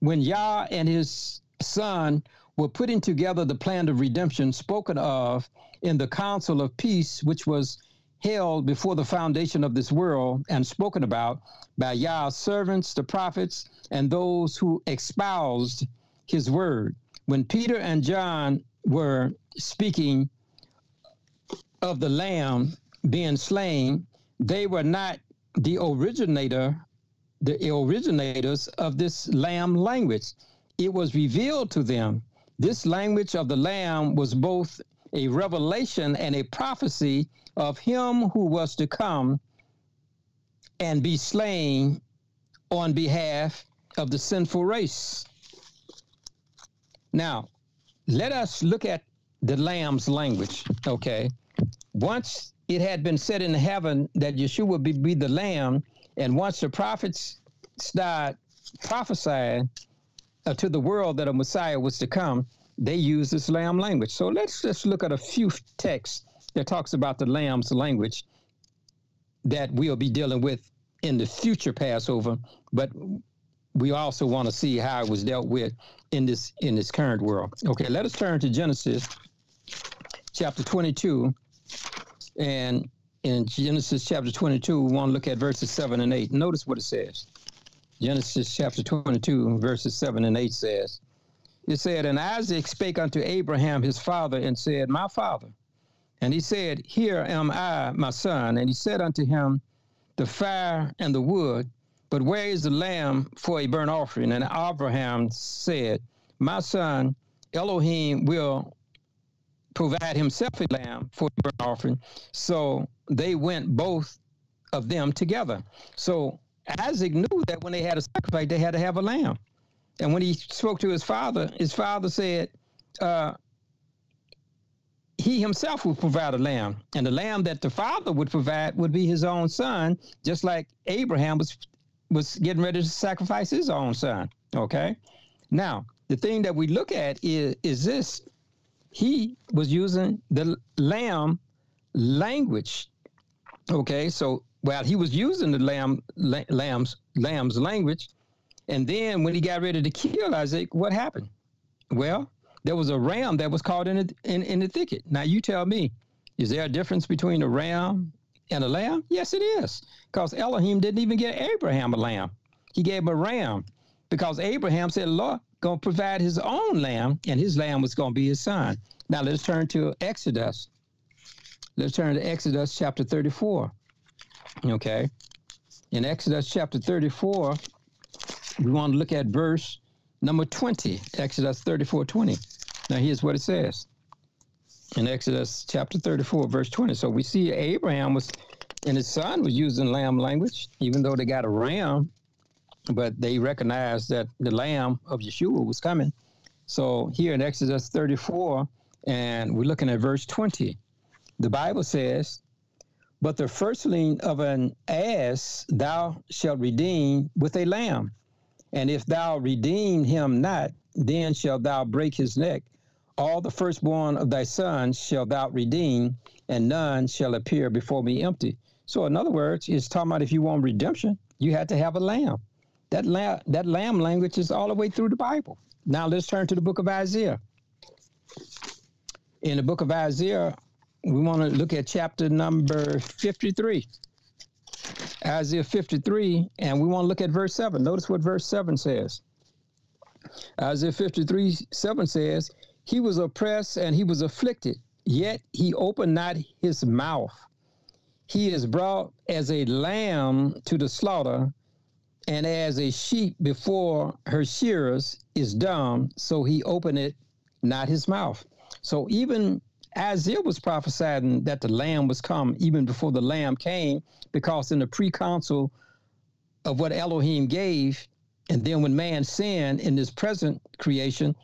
When Yah and his son were putting together the plan of redemption spoken of in the council of peace, which was held before the foundation of this world and spoken about by Yah's servants, the prophets, and those who espoused his word. When Peter and John were speaking of the Lamb being slain, they were not the originator, the originators of this Lamb language. It was revealed to them. This language of the Lamb was both a revelation and a prophecy of him who was to come and be slain on behalf of the sinful race. Now, let us look at the Lamb's language, okay? Once it had been said in heaven that Yeshua would be, be the Lamb, and once the prophets start prophesying uh, to the world that a Messiah was to come, they use this lamb language. So let's just look at a few texts that talks about the lamb's language that we'll be dealing with in the future Passover, but we also want to see how it was dealt with in this in this current world. Okay, let us turn to Genesis chapter 22 and in Genesis chapter 22 we want to look at verses 7 and 8. Notice what it says. Genesis chapter 22 verses 7 and 8 says, it said, And Isaac spake unto Abraham his father and said, My father. And he said, Here am I, my son. And he said unto him, The fire and the wood, but where is the lamb for a burnt offering? And Abraham said, My son, Elohim will provide himself a lamb for a burnt offering. So they went both of them together. So Isaac knew that when they had a sacrifice, they had to have a lamb. And when he spoke to his father, his father said, uh, he himself would provide a lamb, and the lamb that the father would provide would be his own son, just like Abraham was was getting ready to sacrifice his own son. Okay, now the thing that we look at is is this: he was using the lamb language. Okay, so while he was using the lamb lamb's lamb's language, and then when he got ready to kill Isaac, what happened? Well, there was a ram that was caught in, a, in, in the thicket. Now you tell me, is there a difference between a ram and a lamb? Yes, it is. Because Elohim didn't even get Abraham a lamb. He gave him a ram because Abraham said, Lord, going to provide his own lamb, and his lamb was going to be his son. Now let's turn to Exodus. Let's turn to Exodus chapter 34. Okay. In Exodus chapter 34, we want to look at verse number 20, Exodus 34 20. Now, here's what it says in Exodus chapter 34, verse 20. So we see Abraham was, and his son was using lamb language, even though they got a ram, but they recognized that the lamb of Yeshua was coming. So here in Exodus 34, and we're looking at verse 20, the Bible says, But the firstling of an ass thou shalt redeem with a lamb. And if thou redeem him not, then shalt thou break his neck. All the firstborn of thy sons shalt thou redeem, and none shall appear before me empty. So, in other words, it's talking about if you want redemption, you had to have a lamb. That lamb, that lamb language is all the way through the Bible. Now let's turn to the book of Isaiah. In the book of Isaiah, we want to look at chapter number 53. Isaiah 53, and we want to look at verse 7. Notice what verse 7 says. Isaiah 53, 7 says, He was oppressed and he was afflicted, yet he opened not his mouth. He is brought as a lamb to the slaughter, and as a sheep before her shearers is dumb, so he opened it not his mouth. So even Isaiah was prophesying that the lamb was come even before the lamb came, because in the pre-council of what Elohim gave, and then when man sinned in this present creation,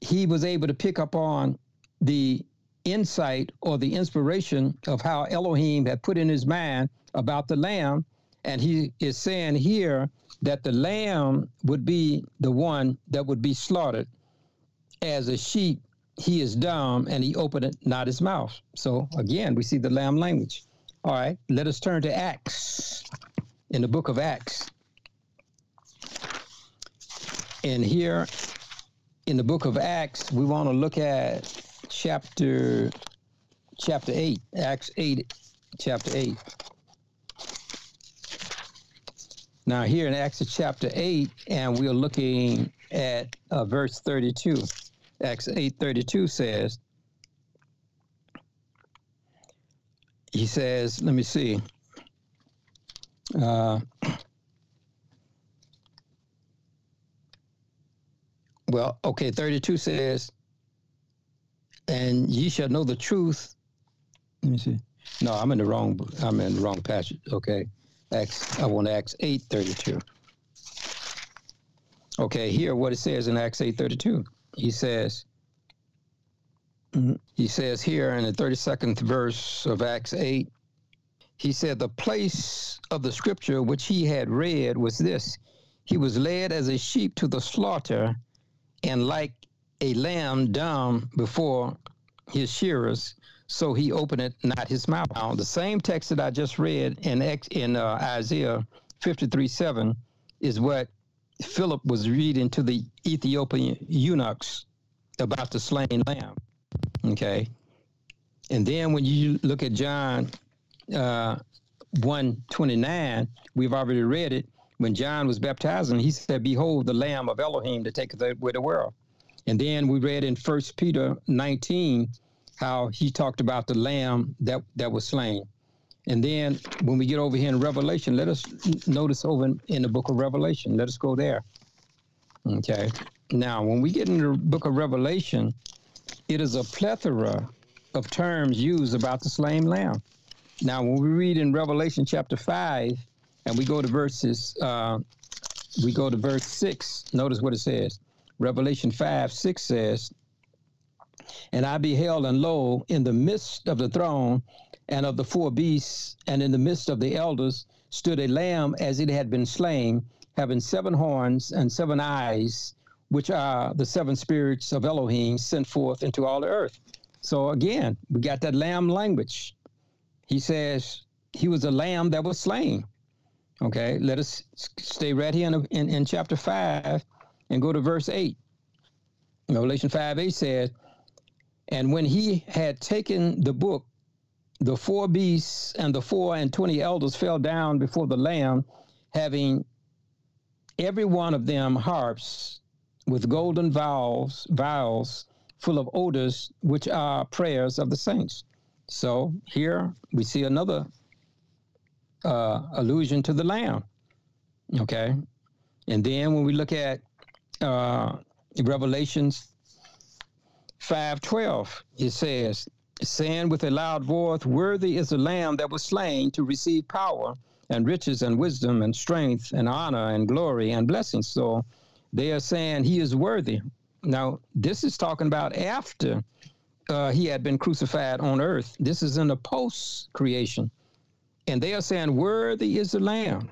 he was able to pick up on the insight or the inspiration of how Elohim had put in his mind about the lamb. And he is saying here that the lamb would be the one that would be slaughtered as a sheep he is dumb and he opened not his mouth. So again, we see the lamb language. All right, let us turn to Acts in the book of Acts. And here in the book of Acts, we want to look at chapter chapter 8, Acts 8, chapter 8. Now, here in Acts chapter 8, and we're looking at uh, verse 32. Acts 8:32 says, He says, let me see. Uh, well, okay, 32 says, and ye shall know the truth. Let me see. No, I'm in the wrong. I'm in the wrong passage. Okay, Acts. I want Acts eight thirty two. Okay, here what it says in Acts eight thirty two. He says. He says here in the 32nd verse of Acts 8, he said, The place of the scripture which he had read was this He was led as a sheep to the slaughter, and like a lamb dumb before his shearers, so he opened not his mouth. Now, the same text that I just read in in uh, Isaiah 53 7 is what Philip was reading to the Ethiopian eunuchs about the slain lamb. Okay. And then when you look at John uh, 129, we've already read it. When John was baptizing, he said, Behold, the Lamb of Elohim that taketh away the world. And then we read in First Peter 19 how he talked about the lamb that, that was slain. And then when we get over here in Revelation, let us notice over in, in the book of Revelation. Let us go there. Okay. Now, when we get in the book of Revelation, it is a plethora of terms used about the slain lamb. Now, when we read in Revelation chapter 5, and we go to verses, uh, we go to verse 6, notice what it says. Revelation 5 6 says, And I beheld, and lo, in the midst of the throne and of the four beasts, and in the midst of the elders, stood a lamb as it had been slain, having seven horns and seven eyes, which are the seven spirits of Elohim sent forth into all the earth. So again, we got that lamb language. He says he was a lamb that was slain. Okay, let us stay right here in, in, in chapter 5 and go to verse 8. Revelation 5 8 says, And when he had taken the book, the four beasts and the four and twenty elders fell down before the Lamb, having every one of them harps with golden vials, vials full of odors, which are prayers of the saints. So here we see another uh, allusion to the Lamb. Okay. And then when we look at uh, Revelations 5:12, it says, saying with a loud voice, Worthy is the Lamb that was slain to receive power and riches and wisdom and strength and honor and glory and blessings. So they are saying he is worthy. Now, this is talking about after uh, he had been crucified on earth. This is in the post creation. And they are saying, Worthy is the Lamb.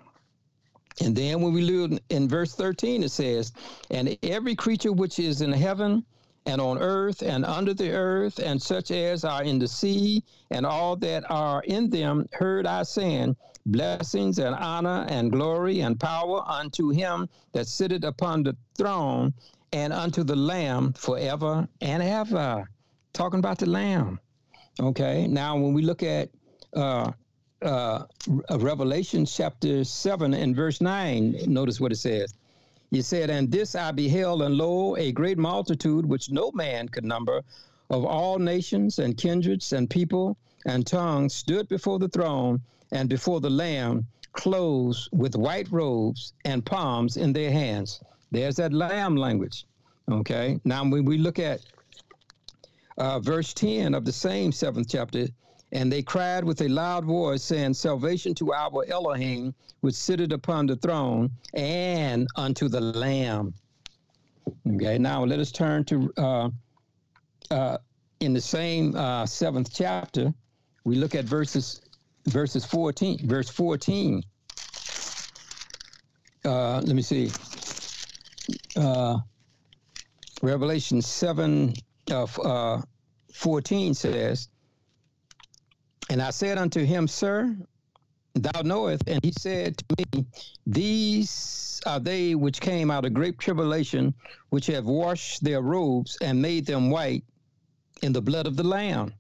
And then when we look in verse 13, it says, And every creature which is in heaven and on earth and under the earth, and such as are in the sea, and all that are in them, heard I saying, Blessings and honor and glory and power unto him that sitteth upon the throne and unto the Lamb forever and ever. Talking about the Lamb. Okay, now when we look at uh, uh, Revelation chapter 7 and verse 9, notice what it says. He said, And this I beheld, and lo, a great multitude which no man could number, of all nations and kindreds and people and tongues stood before the throne and before the Lamb, clothed with white robes and palms in their hands. There's that Lamb language. Okay. Now, when we look at uh, verse 10 of the same seventh chapter, and they cried with a loud voice, saying, Salvation to our Elohim, which sitteth upon the throne, and unto the Lamb. Okay, now let us turn to, uh, uh, in the same uh, seventh chapter, we look at verses verses 14, verse 14. Uh, let me see. Uh, Revelation 7 of uh, 14 says, and I said unto him, Sir, thou knowest. And he said to me, These are they which came out of great tribulation, which have washed their robes and made them white in the blood of the Lamb.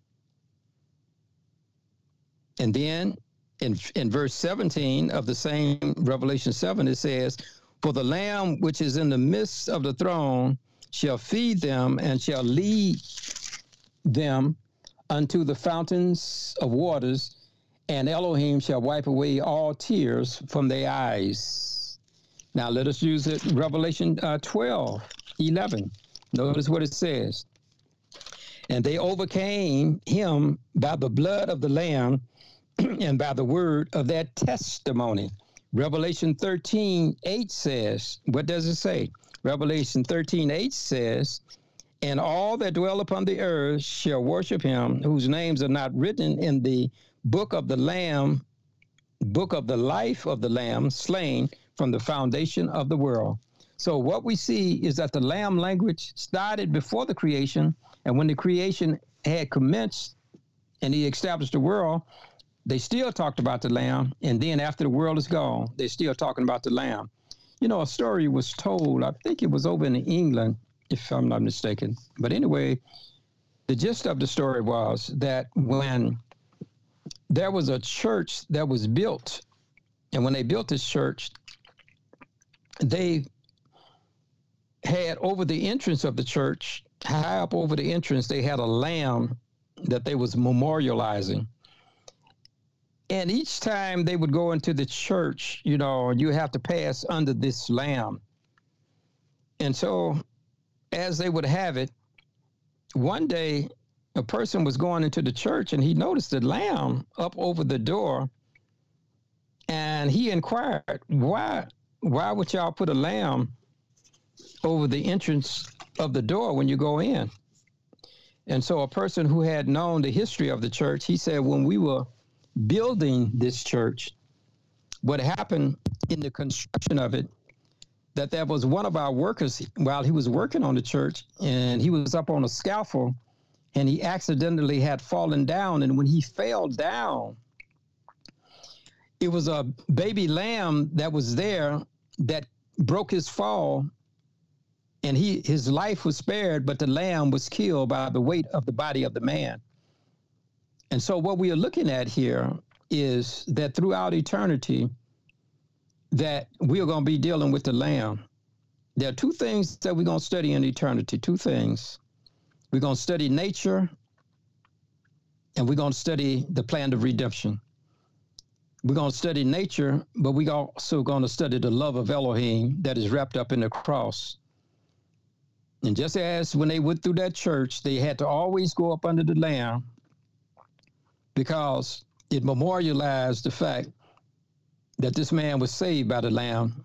And then in, in verse 17 of the same Revelation 7, it says, For the Lamb which is in the midst of the throne shall feed them and shall lead them unto the fountains of waters, and Elohim shall wipe away all tears from their eyes. Now let us use it, Revelation uh, 12, 11. Notice what it says. And they overcame him by the blood of the Lamb and by the word of their testimony. Revelation 13, 8 says, what does it say? Revelation 13, 8 says, And all that dwell upon the earth shall worship him, whose names are not written in the book of the Lamb, book of the life of the Lamb, slain from the foundation of the world. So what we see is that the Lamb language started before the creation, and when the creation had commenced and he established the world, they still talked about the Lamb. And then after the world is gone, they're still talking about the Lamb. You know, a story was told, I think it was over in England, if I'm not mistaken. But anyway, the gist of the story was that when there was a church that was built, and when they built this church, they had over the entrance of the church, high up over the entrance, they had a lamb that they was memorializing. And each time they would go into the church, you know, you have to pass under this lamb. And so, as they would have it, one day a person was going into the church and he noticed a lamb up over the door. And he inquired, why, why would y'all put a lamb over the entrance of the door when you go in? And so a person who had known the history of the church, he said, when we were building this church, what happened in the construction of it, that there was one of our workers while he was working on the church, and he was up on a scaffold, and he accidentally had fallen down. And when he fell down, it was a baby lamb that was there that broke his fall and he his life was spared but the lamb was killed by the weight of the body of the man and so what we are looking at here is that throughout eternity, that we are going to be dealing with the Lamb. There are two things that we're going to study in eternity. Two things. We're going to study nature, and we're going to study the plan of redemption. We're going to study nature, but we're also going to study the love of Elohim that is wrapped up in the cross. And just as when they went through that church, they had to always go up under the Lamb because it memorialized the fact that this man was saved by the Lamb.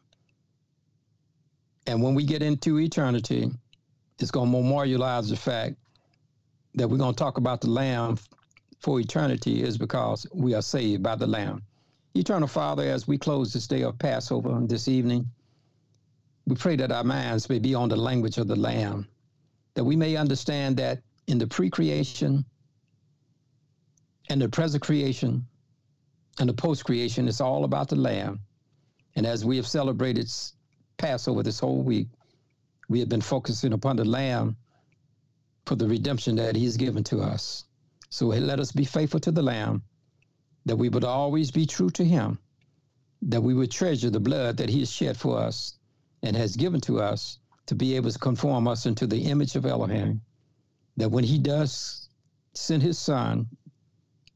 And when we get into eternity, it's going to memorialize the fact that we're going to talk about the Lamb for eternity is because we are saved by the Lamb. Eternal Father, as we close this day of Passover this evening, we pray that our minds may be on the language of the Lamb, that we may understand that in the pre creation, and the present creation and the post creation is all about the Lamb. And as we have celebrated Passover this whole week, we have been focusing upon the Lamb for the redemption that He has given to us. So let us be faithful to the Lamb, that we would always be true to Him, that we would treasure the blood that He has shed for us and has given to us to be able to conform us into the image of Elohim, that when He does send His Son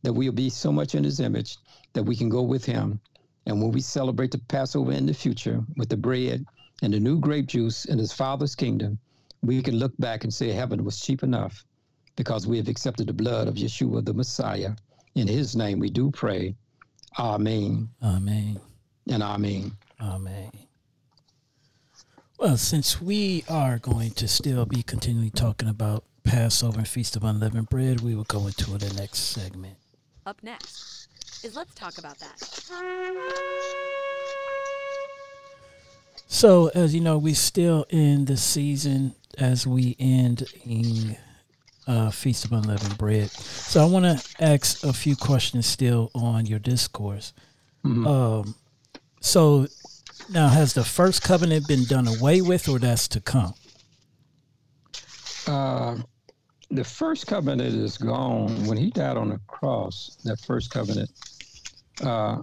that we'll be so much in his image that we can go with him. And when we celebrate the Passover in the future with the bread and the new grape juice in his Father's kingdom, we can look back and say heaven was cheap enough because we have accepted the blood of Yeshua the Messiah. In his name we do pray. Amen. Amen. And amen. Amen. Well, since we are going to still be continually talking about Passover and Feast of Unleavened Bread, we will go into the next segment. Up next is Let's Talk About That. So, as you know, we still in the season as we end in uh, Feast of Unleavened Bread. So, I want to ask a few questions still on your discourse. Mm-hmm. Um, so, Now, has the first covenant been done away with, or that's to come? Uh, the first covenant is gone. When he died on the cross, that first covenant, uh,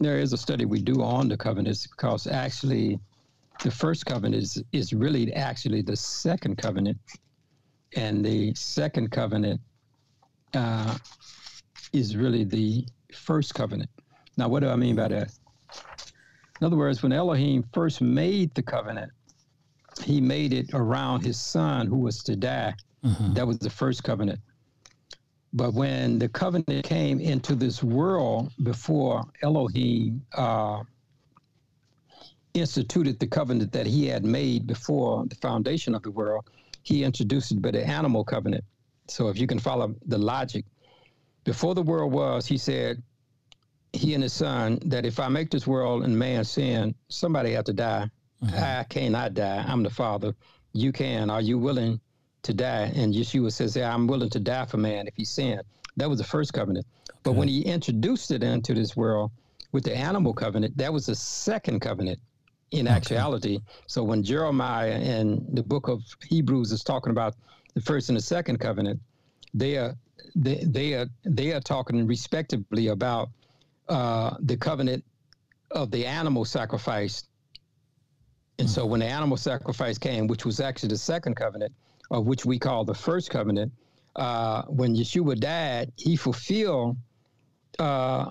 there is a study we do on the covenants because actually the first covenant is, is really actually the second covenant. And the second covenant uh, is really the first covenant. Now, what do I mean by that? In other words, when Elohim first made the covenant, he made it around his son who was to die. Mm-hmm. That was the first covenant. But when the covenant came into this world before Elohim uh, instituted the covenant that he had made before the foundation of the world, he introduced it by the animal covenant. So if you can follow the logic, before the world was, he said, he and his son, that if I make this world and man sin, somebody have to die. Mm-hmm. I cannot die. I'm the father. You can. Are you willing to die? And Yeshua says, yeah, I'm willing to die for man if he sinned. That was the first covenant. Okay. But when he introduced it into this world with the animal covenant, that was the second covenant in okay. actuality. So when Jeremiah and the book of Hebrews is talking about the first and the second covenant, they are they, they are they are talking respectively about uh, the covenant of the animal sacrifice and so when the animal sacrifice came, which was actually the second covenant, or which we call the first covenant, uh, when Yeshua died, he fulfilled uh,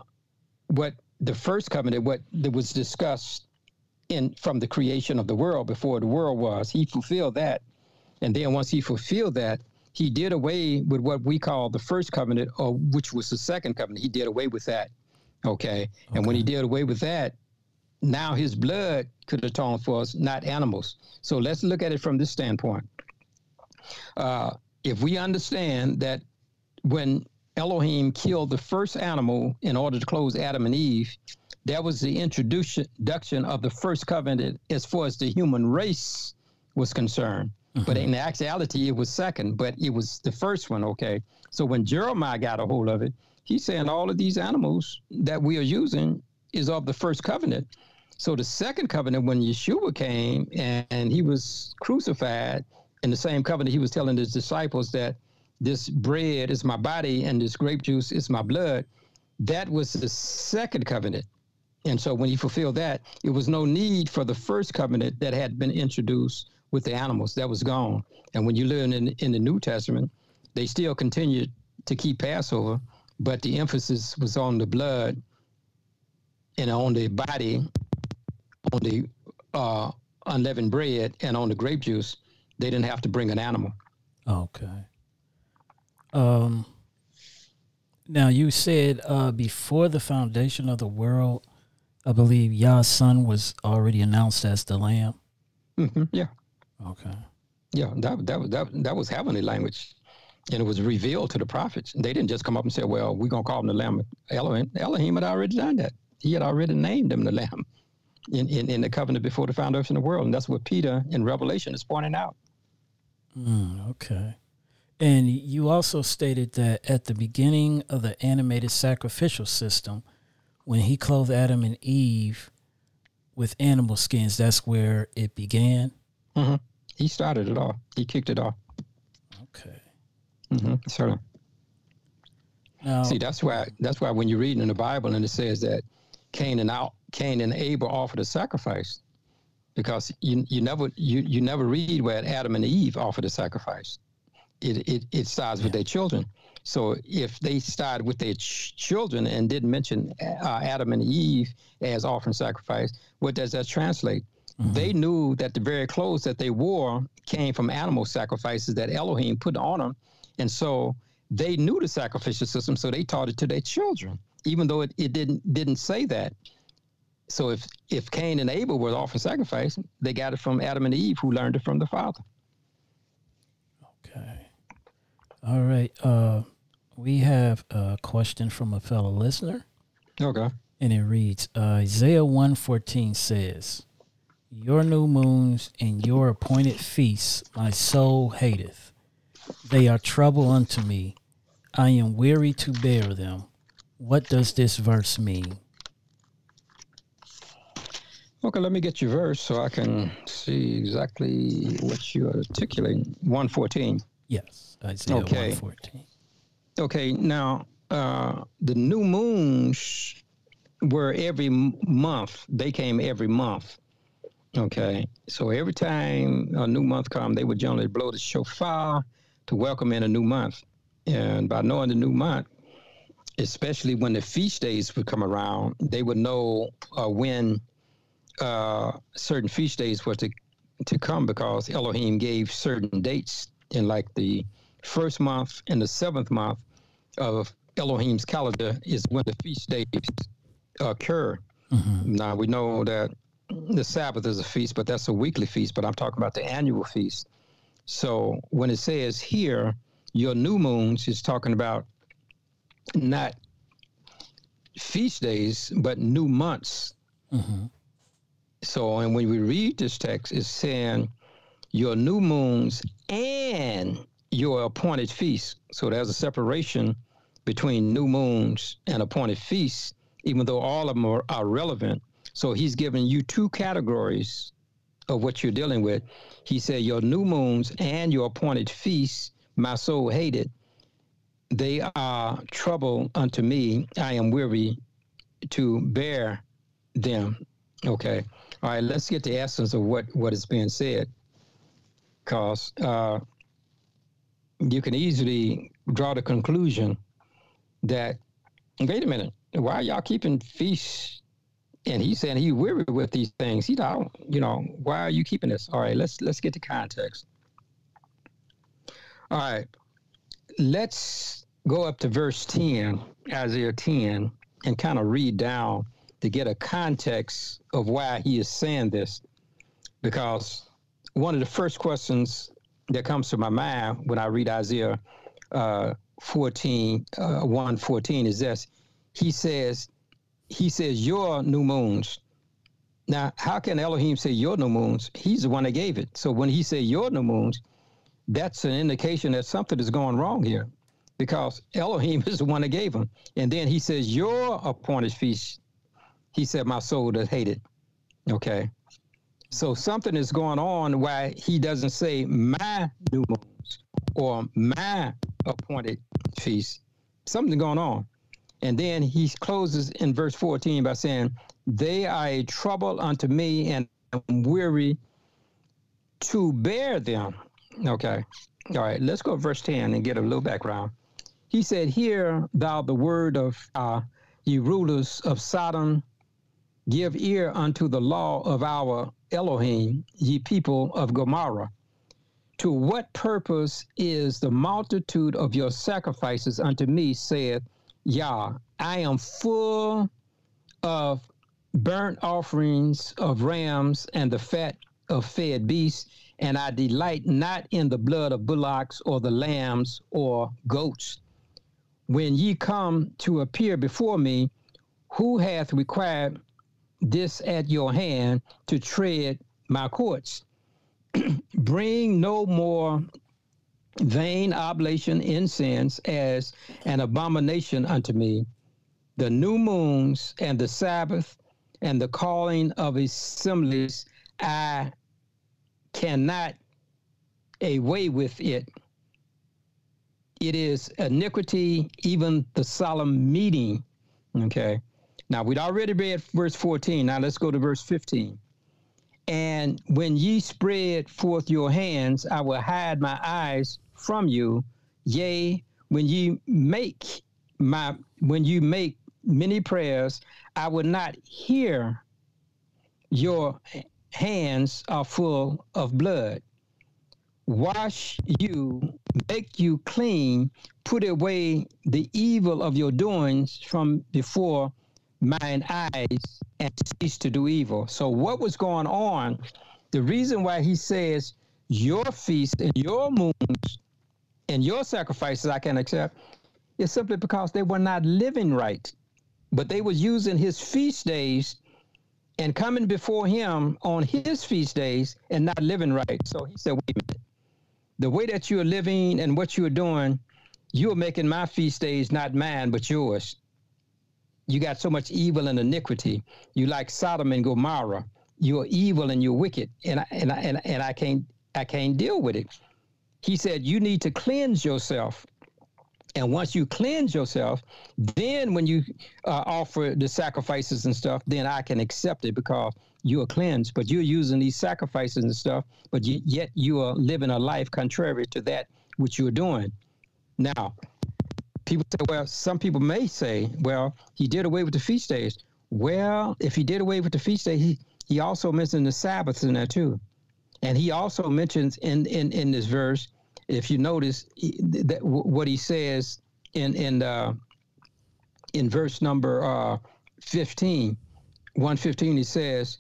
what the first covenant, what that was discussed in from the creation of the world before the world was. He fulfilled that, and then once he fulfilled that, he did away with what we call the first covenant, or which was the second covenant. He did away with that. Okay, okay. and when he did away with that, now his blood could atone for us, not animals. So let's look at it from this standpoint. Uh, if we understand that when Elohim killed the first animal in order to close Adam and Eve, that was the introduction of the first covenant as far as the human race was concerned. Mm-hmm. But in actuality, it was second, but it was the first one, okay? So when Jeremiah got a hold of it, he's saying all of these animals that we are using is of the first covenant. So the second covenant, when Yeshua came and, and he was crucified, in the same covenant, he was telling his disciples that this bread is my body and this grape juice is my blood. That was the second covenant. And so when he fulfilled that, it was no need for the first covenant that had been introduced with the animals. That was gone. And when you learn in, in the New Testament, they still continued to keep Passover, but the emphasis was on the blood and on the body on the uh, unleavened bread and on the grape juice, they didn't have to bring an animal. Okay. Um. Now you said uh, before the foundation of the world, I believe Yah's son was already announced as the Lamb. Mm-hmm, yeah. Okay. Yeah, that that that that was heavenly language, and it was revealed to the prophets. They didn't just come up and say, "Well, we're gonna call him the Lamb." Elohim, Elohim had already done that. He had already named him the Lamb in, in, in the covenant before the foundation of the world. And that's what Peter in Revelation is pointing out. Mm, okay. And you also stated that at the beginning of the animated sacrificial system, when he clothed Adam and Eve with animal skins, that's where it began. Mm-hmm. He started it off. He kicked it off. Okay. Mm-hmm. Certainly. Now, See, that's why that's why when you're reading in the Bible and it says that Cain and out Cain and Abel offered a sacrifice because you you never you you never read where Adam and Eve offered a sacrifice. It it it starts yeah. with their children. So if they started with their ch- children and didn't mention uh, Adam and Eve as offering sacrifice, what does that translate? Mm-hmm. They knew that the very clothes that they wore came from animal sacrifices that Elohim put on them, and so they knew the sacrificial system, so they taught it to their children, even though it, it didn't didn't say that. So if if Cain and Abel were offering sacrifice, they got it from Adam and Eve, who learned it from the Father. Okay. All right. Uh, we have a question from a fellow listener. Okay. And it reads uh, Isaiah 114 says, Your new moons and your appointed feasts my soul hateth. They are trouble unto me. I am weary to bear them. What does this verse mean? Okay, let me get your verse so I can see exactly what you're articulating. 114. Yes, Isaiah Okay. 114. Okay, now uh, the new moons were every month. They came every month. Okay, so every time a new month come, they would generally blow the shofar to welcome in a new month. And by knowing the new month, especially when the feast days would come around, they would know uh, when uh, certain feast days were to to come because Elohim gave certain dates in like the first month and the seventh month of Elohim's calendar is when the feast days occur. Now we know that the Sabbath is a feast, but that's a weekly feast. But I'm talking about the annual feast. So when it says here, your new moons is talking about not feast days, but new months. hmm So, and when we read this text, it's saying your new moons and your appointed feasts. So there's a separation between new moons and appointed feasts, even though all of them are, are relevant. So he's giving you two categories of what you're dealing with. He said, Your new moons and your appointed feasts, my soul hated. They are trouble unto me. I am weary to bear them. Okay. All right, let's get the essence of what, what is being said. Because uh, you can easily draw the conclusion that, wait a minute, why are y'all keeping feasts? And he's saying he weary with these things. He don't, you know, why are you keeping this? All right, let's let's get the context. All right, let's go up to verse 10, Isaiah 10, and kind of read down to get a context of why he is saying this. Because one of the first questions that comes to my mind when I read Isaiah uh, 14, uh, 1 14 is this. He says, he says, your new moons. Now, how can Elohim say your new moons? He's the one that gave it. So when he say your new moons, that's an indication that something is going wrong here because Elohim is the one that gave them. And then he says, your appointed feast he said, My soul does hate it. Okay. So something is going on why he doesn't say my new moons or my appointed feast. Something's going on. And then he closes in verse 14 by saying, They are a trouble unto me and I'm weary to bear them. Okay. All right. Let's go to verse 10 and get a little background. He said, Hear thou the word of uh, ye rulers of Sodom Give ear unto the law of our Elohim, ye people of Gomorrah. To what purpose is the multitude of your sacrifices unto me, saith Yah? I am full of burnt offerings of rams and the fat of fed beasts, and I delight not in the blood of bullocks or the lambs or goats. When ye come to appear before me, who hath required this at your hand to tread my courts. Bring no more vain oblation incense as an abomination unto me. The new moons and the Sabbath and the calling of assemblies, I cannot away with it. It is iniquity, even the solemn meeting. Okay. Now, we'd already read verse 14. Now, let's go to verse 15. And when ye spread forth your hands, I will hide my eyes from you. Yea, when ye make my when you make many prayers, I will not hear. Your hands are full of blood. Wash you, make you clean, put away the evil of your doings from before mine eyes and cease to do evil. So, what was going on? The reason why he says, Your feast and your moons and your sacrifices I can accept is simply because they were not living right. But they was using his feast days and coming before him on his feast days and not living right. So he said, Wait a minute. The way that you're living and what you're doing, you're making my feast days not mine, but yours you got so much evil and iniquity. You like Sodom and Gomorrah. you're evil and you're wicked, and I, and I, and, and I can't I can't deal with it. He said you need to cleanse yourself. And once you cleanse yourself, then when you uh, offer the sacrifices and stuff, then I can accept it because you are cleansed. But you're using these sacrifices and stuff, but yet you are living a life contrary to that which you're doing. Now, people say, well, some people may say, well, he did away with the feast days. Well, if he did away with the feast day, he, he also mentioned the Sabbaths in there too. And he also mentions in, in, in this verse, if you notice he, that what he says in in uh, in verse number uh, 15, 115, he says,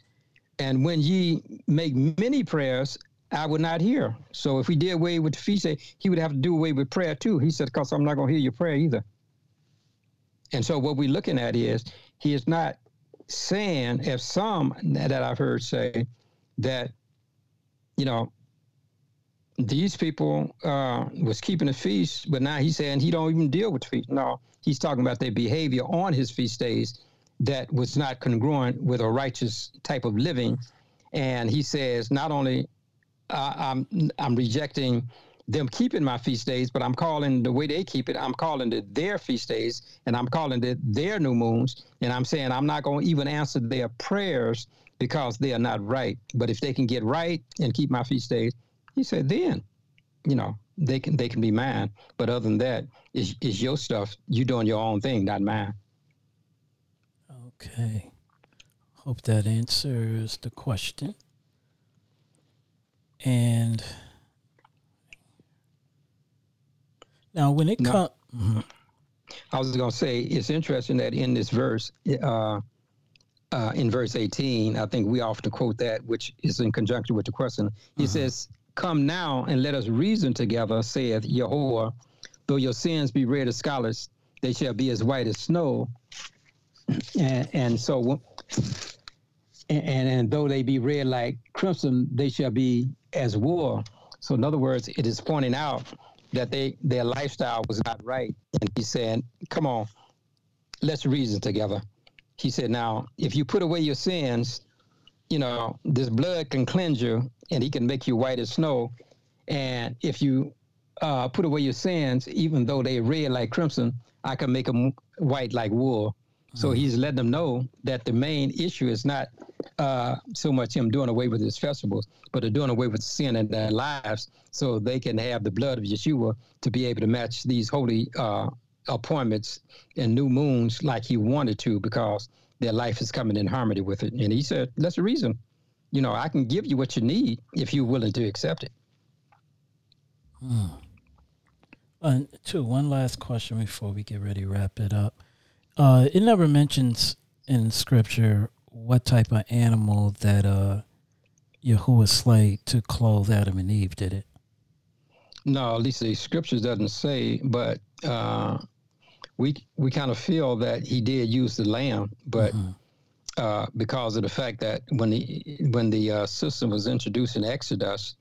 and when ye make many prayers, I would not hear. So if we did away with the feast day, he would have to do away with prayer too. He said, because I'm not going to hear your prayer either. And so what we're looking at is he is not saying, if some that I've heard say, that, you know, these people uh, was keeping the feast, but now he's saying he don't even deal with feast. No, he's talking about their behavior on his feast days that was not congruent with a righteous type of living. And he says, not only I'm I'm rejecting them keeping my feast days, but I'm calling the way they keep it, I'm calling it their feast days, and I'm calling it their new moons. And I'm saying I'm not going to even answer their prayers because they are not right. But if they can get right and keep my feast days, he said, then, you know, they can they can be mine. But other than that, is is your stuff. You doing your own thing, not mine. Okay. Hope that answers the question. And now, when it comes, mm-hmm. I was going to say it's interesting that in this verse, uh, uh, in verse 18, I think we often quote that, which is in conjunction with the question. He mm-hmm. says, Come now and let us reason together, saith Yahweh. Though your sins be red as scarlet, they shall be as white as snow. And, and so, and, and though they be red like crimson, they shall be as wool. So, in other words, it is pointing out that they their lifestyle was not right. And he said, "Come on, let's reason together." He said, "Now, if you put away your sins, you know this blood can cleanse you, and He can make you white as snow. And if you uh, put away your sins, even though they're red like crimson, I can make them white like wool." So mm-hmm. he's letting them know that the main issue is not uh, so much him doing away with his festivals, but they're doing away with sin in their lives so they can have the blood of Yeshua to be able to match these holy uh, appointments and new moons like he wanted to because their life is coming in harmony with it. And he said, that's the reason. You know, I can give you what you need if you're willing to accept it. Hmm. And two, one last question before we get ready to wrap it up. Uh, it never mentions in scripture what type of animal that uh Yahuwah slayed to clothe Adam and Eve, did it? No, at least the scriptures doesn't say, but uh, we we kind of feel that he did use the lamb, but mm-hmm. uh, because of the fact that when the when the uh, system was introduced in Exodus,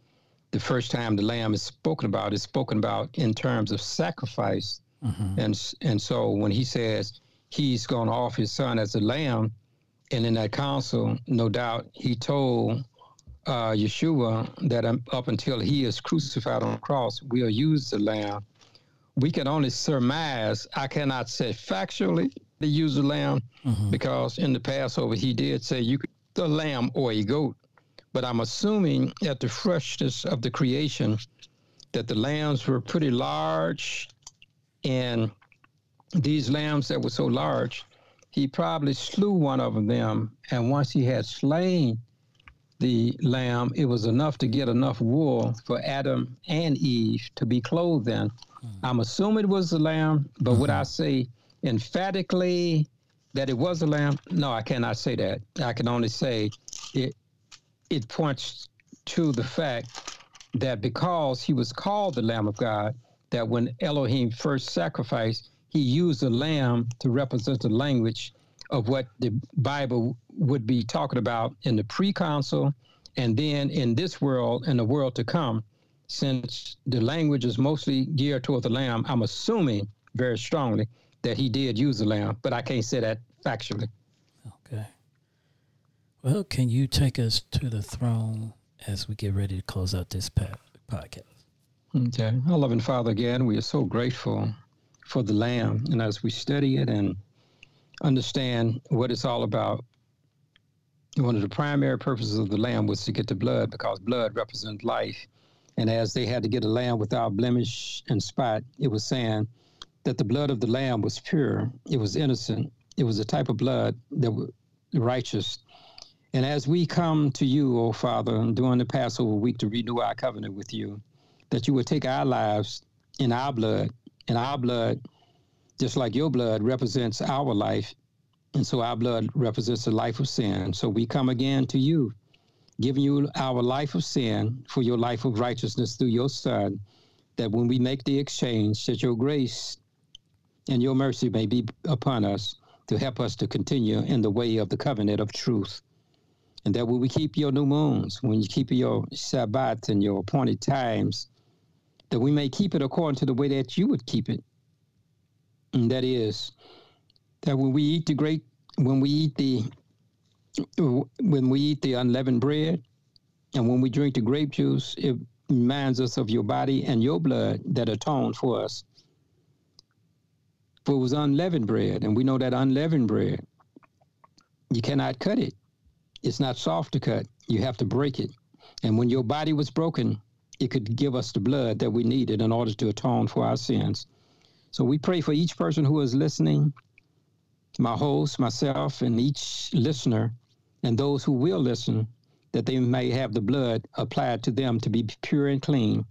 the first time the lamb is spoken about is spoken about in terms of sacrifice, mm-hmm. and and so when he says he's going to offer his son as a lamb, and in that council, no doubt, he told uh, Yeshua that um, up until he is crucified on the cross, we'll use the lamb. We can only surmise. I cannot say factually to use the lamb mm-hmm. because in the Passover he did say you could the lamb or a goat. But I'm assuming at the freshness of the creation that the lambs were pretty large, and these lambs that were so large, he probably slew one of them. And once he had slain the lamb, it was enough to get enough wool for Adam and Eve to be clothed in. Mm-hmm. I'm assuming it was the lamb, but mm-hmm. would I say emphatically that it was a lamb? No, I cannot say that. I can only say it it points to the fact that because he was called the Lamb of God, that when Elohim first sacrificed, he used a lamb to represent the language of what the Bible would be talking about in the pre-council and then in this world and the world to come. Since the language is mostly geared toward the lamb, I'm assuming very strongly that he did use the lamb, but I can't say that factually. Okay. Well, can you take us to the throne as we get ready to close out this podcast? Okay. Our loving Father, again, we are so grateful for the Lamb. And as we study it and understand what it's all about, one of the primary purposes of the Lamb was to get the blood because blood represents life. And as they had to get a lamb without blemish and spot, it was saying that the blood of the lamb was pure, it was innocent, it was a type of blood that was righteous. And as we come to you, O Father, during the Passover week to renew our covenant with you, that you would take our lives in our blood, and our blood, just like your blood, represents our life. And so our blood represents the life of sin. So we come again to you, giving you our life of sin for your life of righteousness through your Son, that when we make the exchange, that your grace and your mercy may be upon us to help us to continue in the way of the covenant of truth. And that when we keep your new moons, when you keep your Shabbat and your appointed times, that we may keep it according to the way that you would keep it. And that is that when we eat the great, when we eat the, when we eat the unleavened bread, and when we drink the grape juice, it reminds us of your body and your blood that atone for us. For it was unleavened bread, and we know that unleavened bread, you cannot cut it. It's not soft to cut. You have to break it. And when your body was broken, it could give us the blood that we needed in order to atone for our sins. So we pray for each person who is listening, my host, myself, and each listener, and those who will listen, that they may have the blood applied to them to be pure and clean.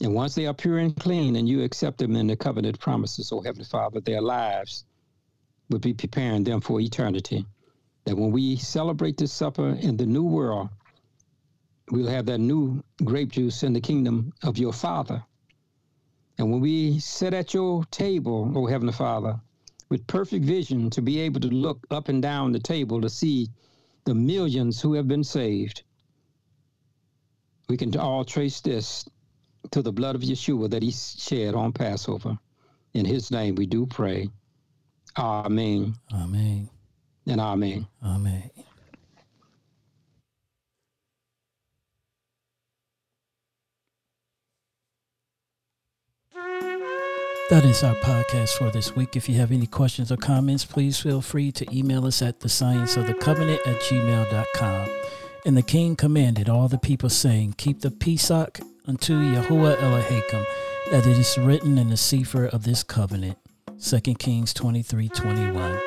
And once they are pure and clean, and you accept them in the covenant promises, O Heavenly Father, their lives will be preparing them for eternity. That when we celebrate this supper in the new world, we'll have that new grape juice in the kingdom of your Father. And when we sit at your table, O Heavenly Father, with perfect vision to be able to look up and down the table to see the millions who have been saved, we can all trace this to the blood of Yeshua that he shed on Passover. In his name we do pray. Amen. Amen. And amen. Amen. That is our podcast for this week. If you have any questions or comments, please feel free to email us at the science of the covenant at gmail.com. And the king commanded all the people, saying, Keep the Pesach unto Yahuwah Elohim, as it is written in the Sefer of this covenant. 2 Kings 23 21.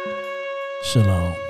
Shalom.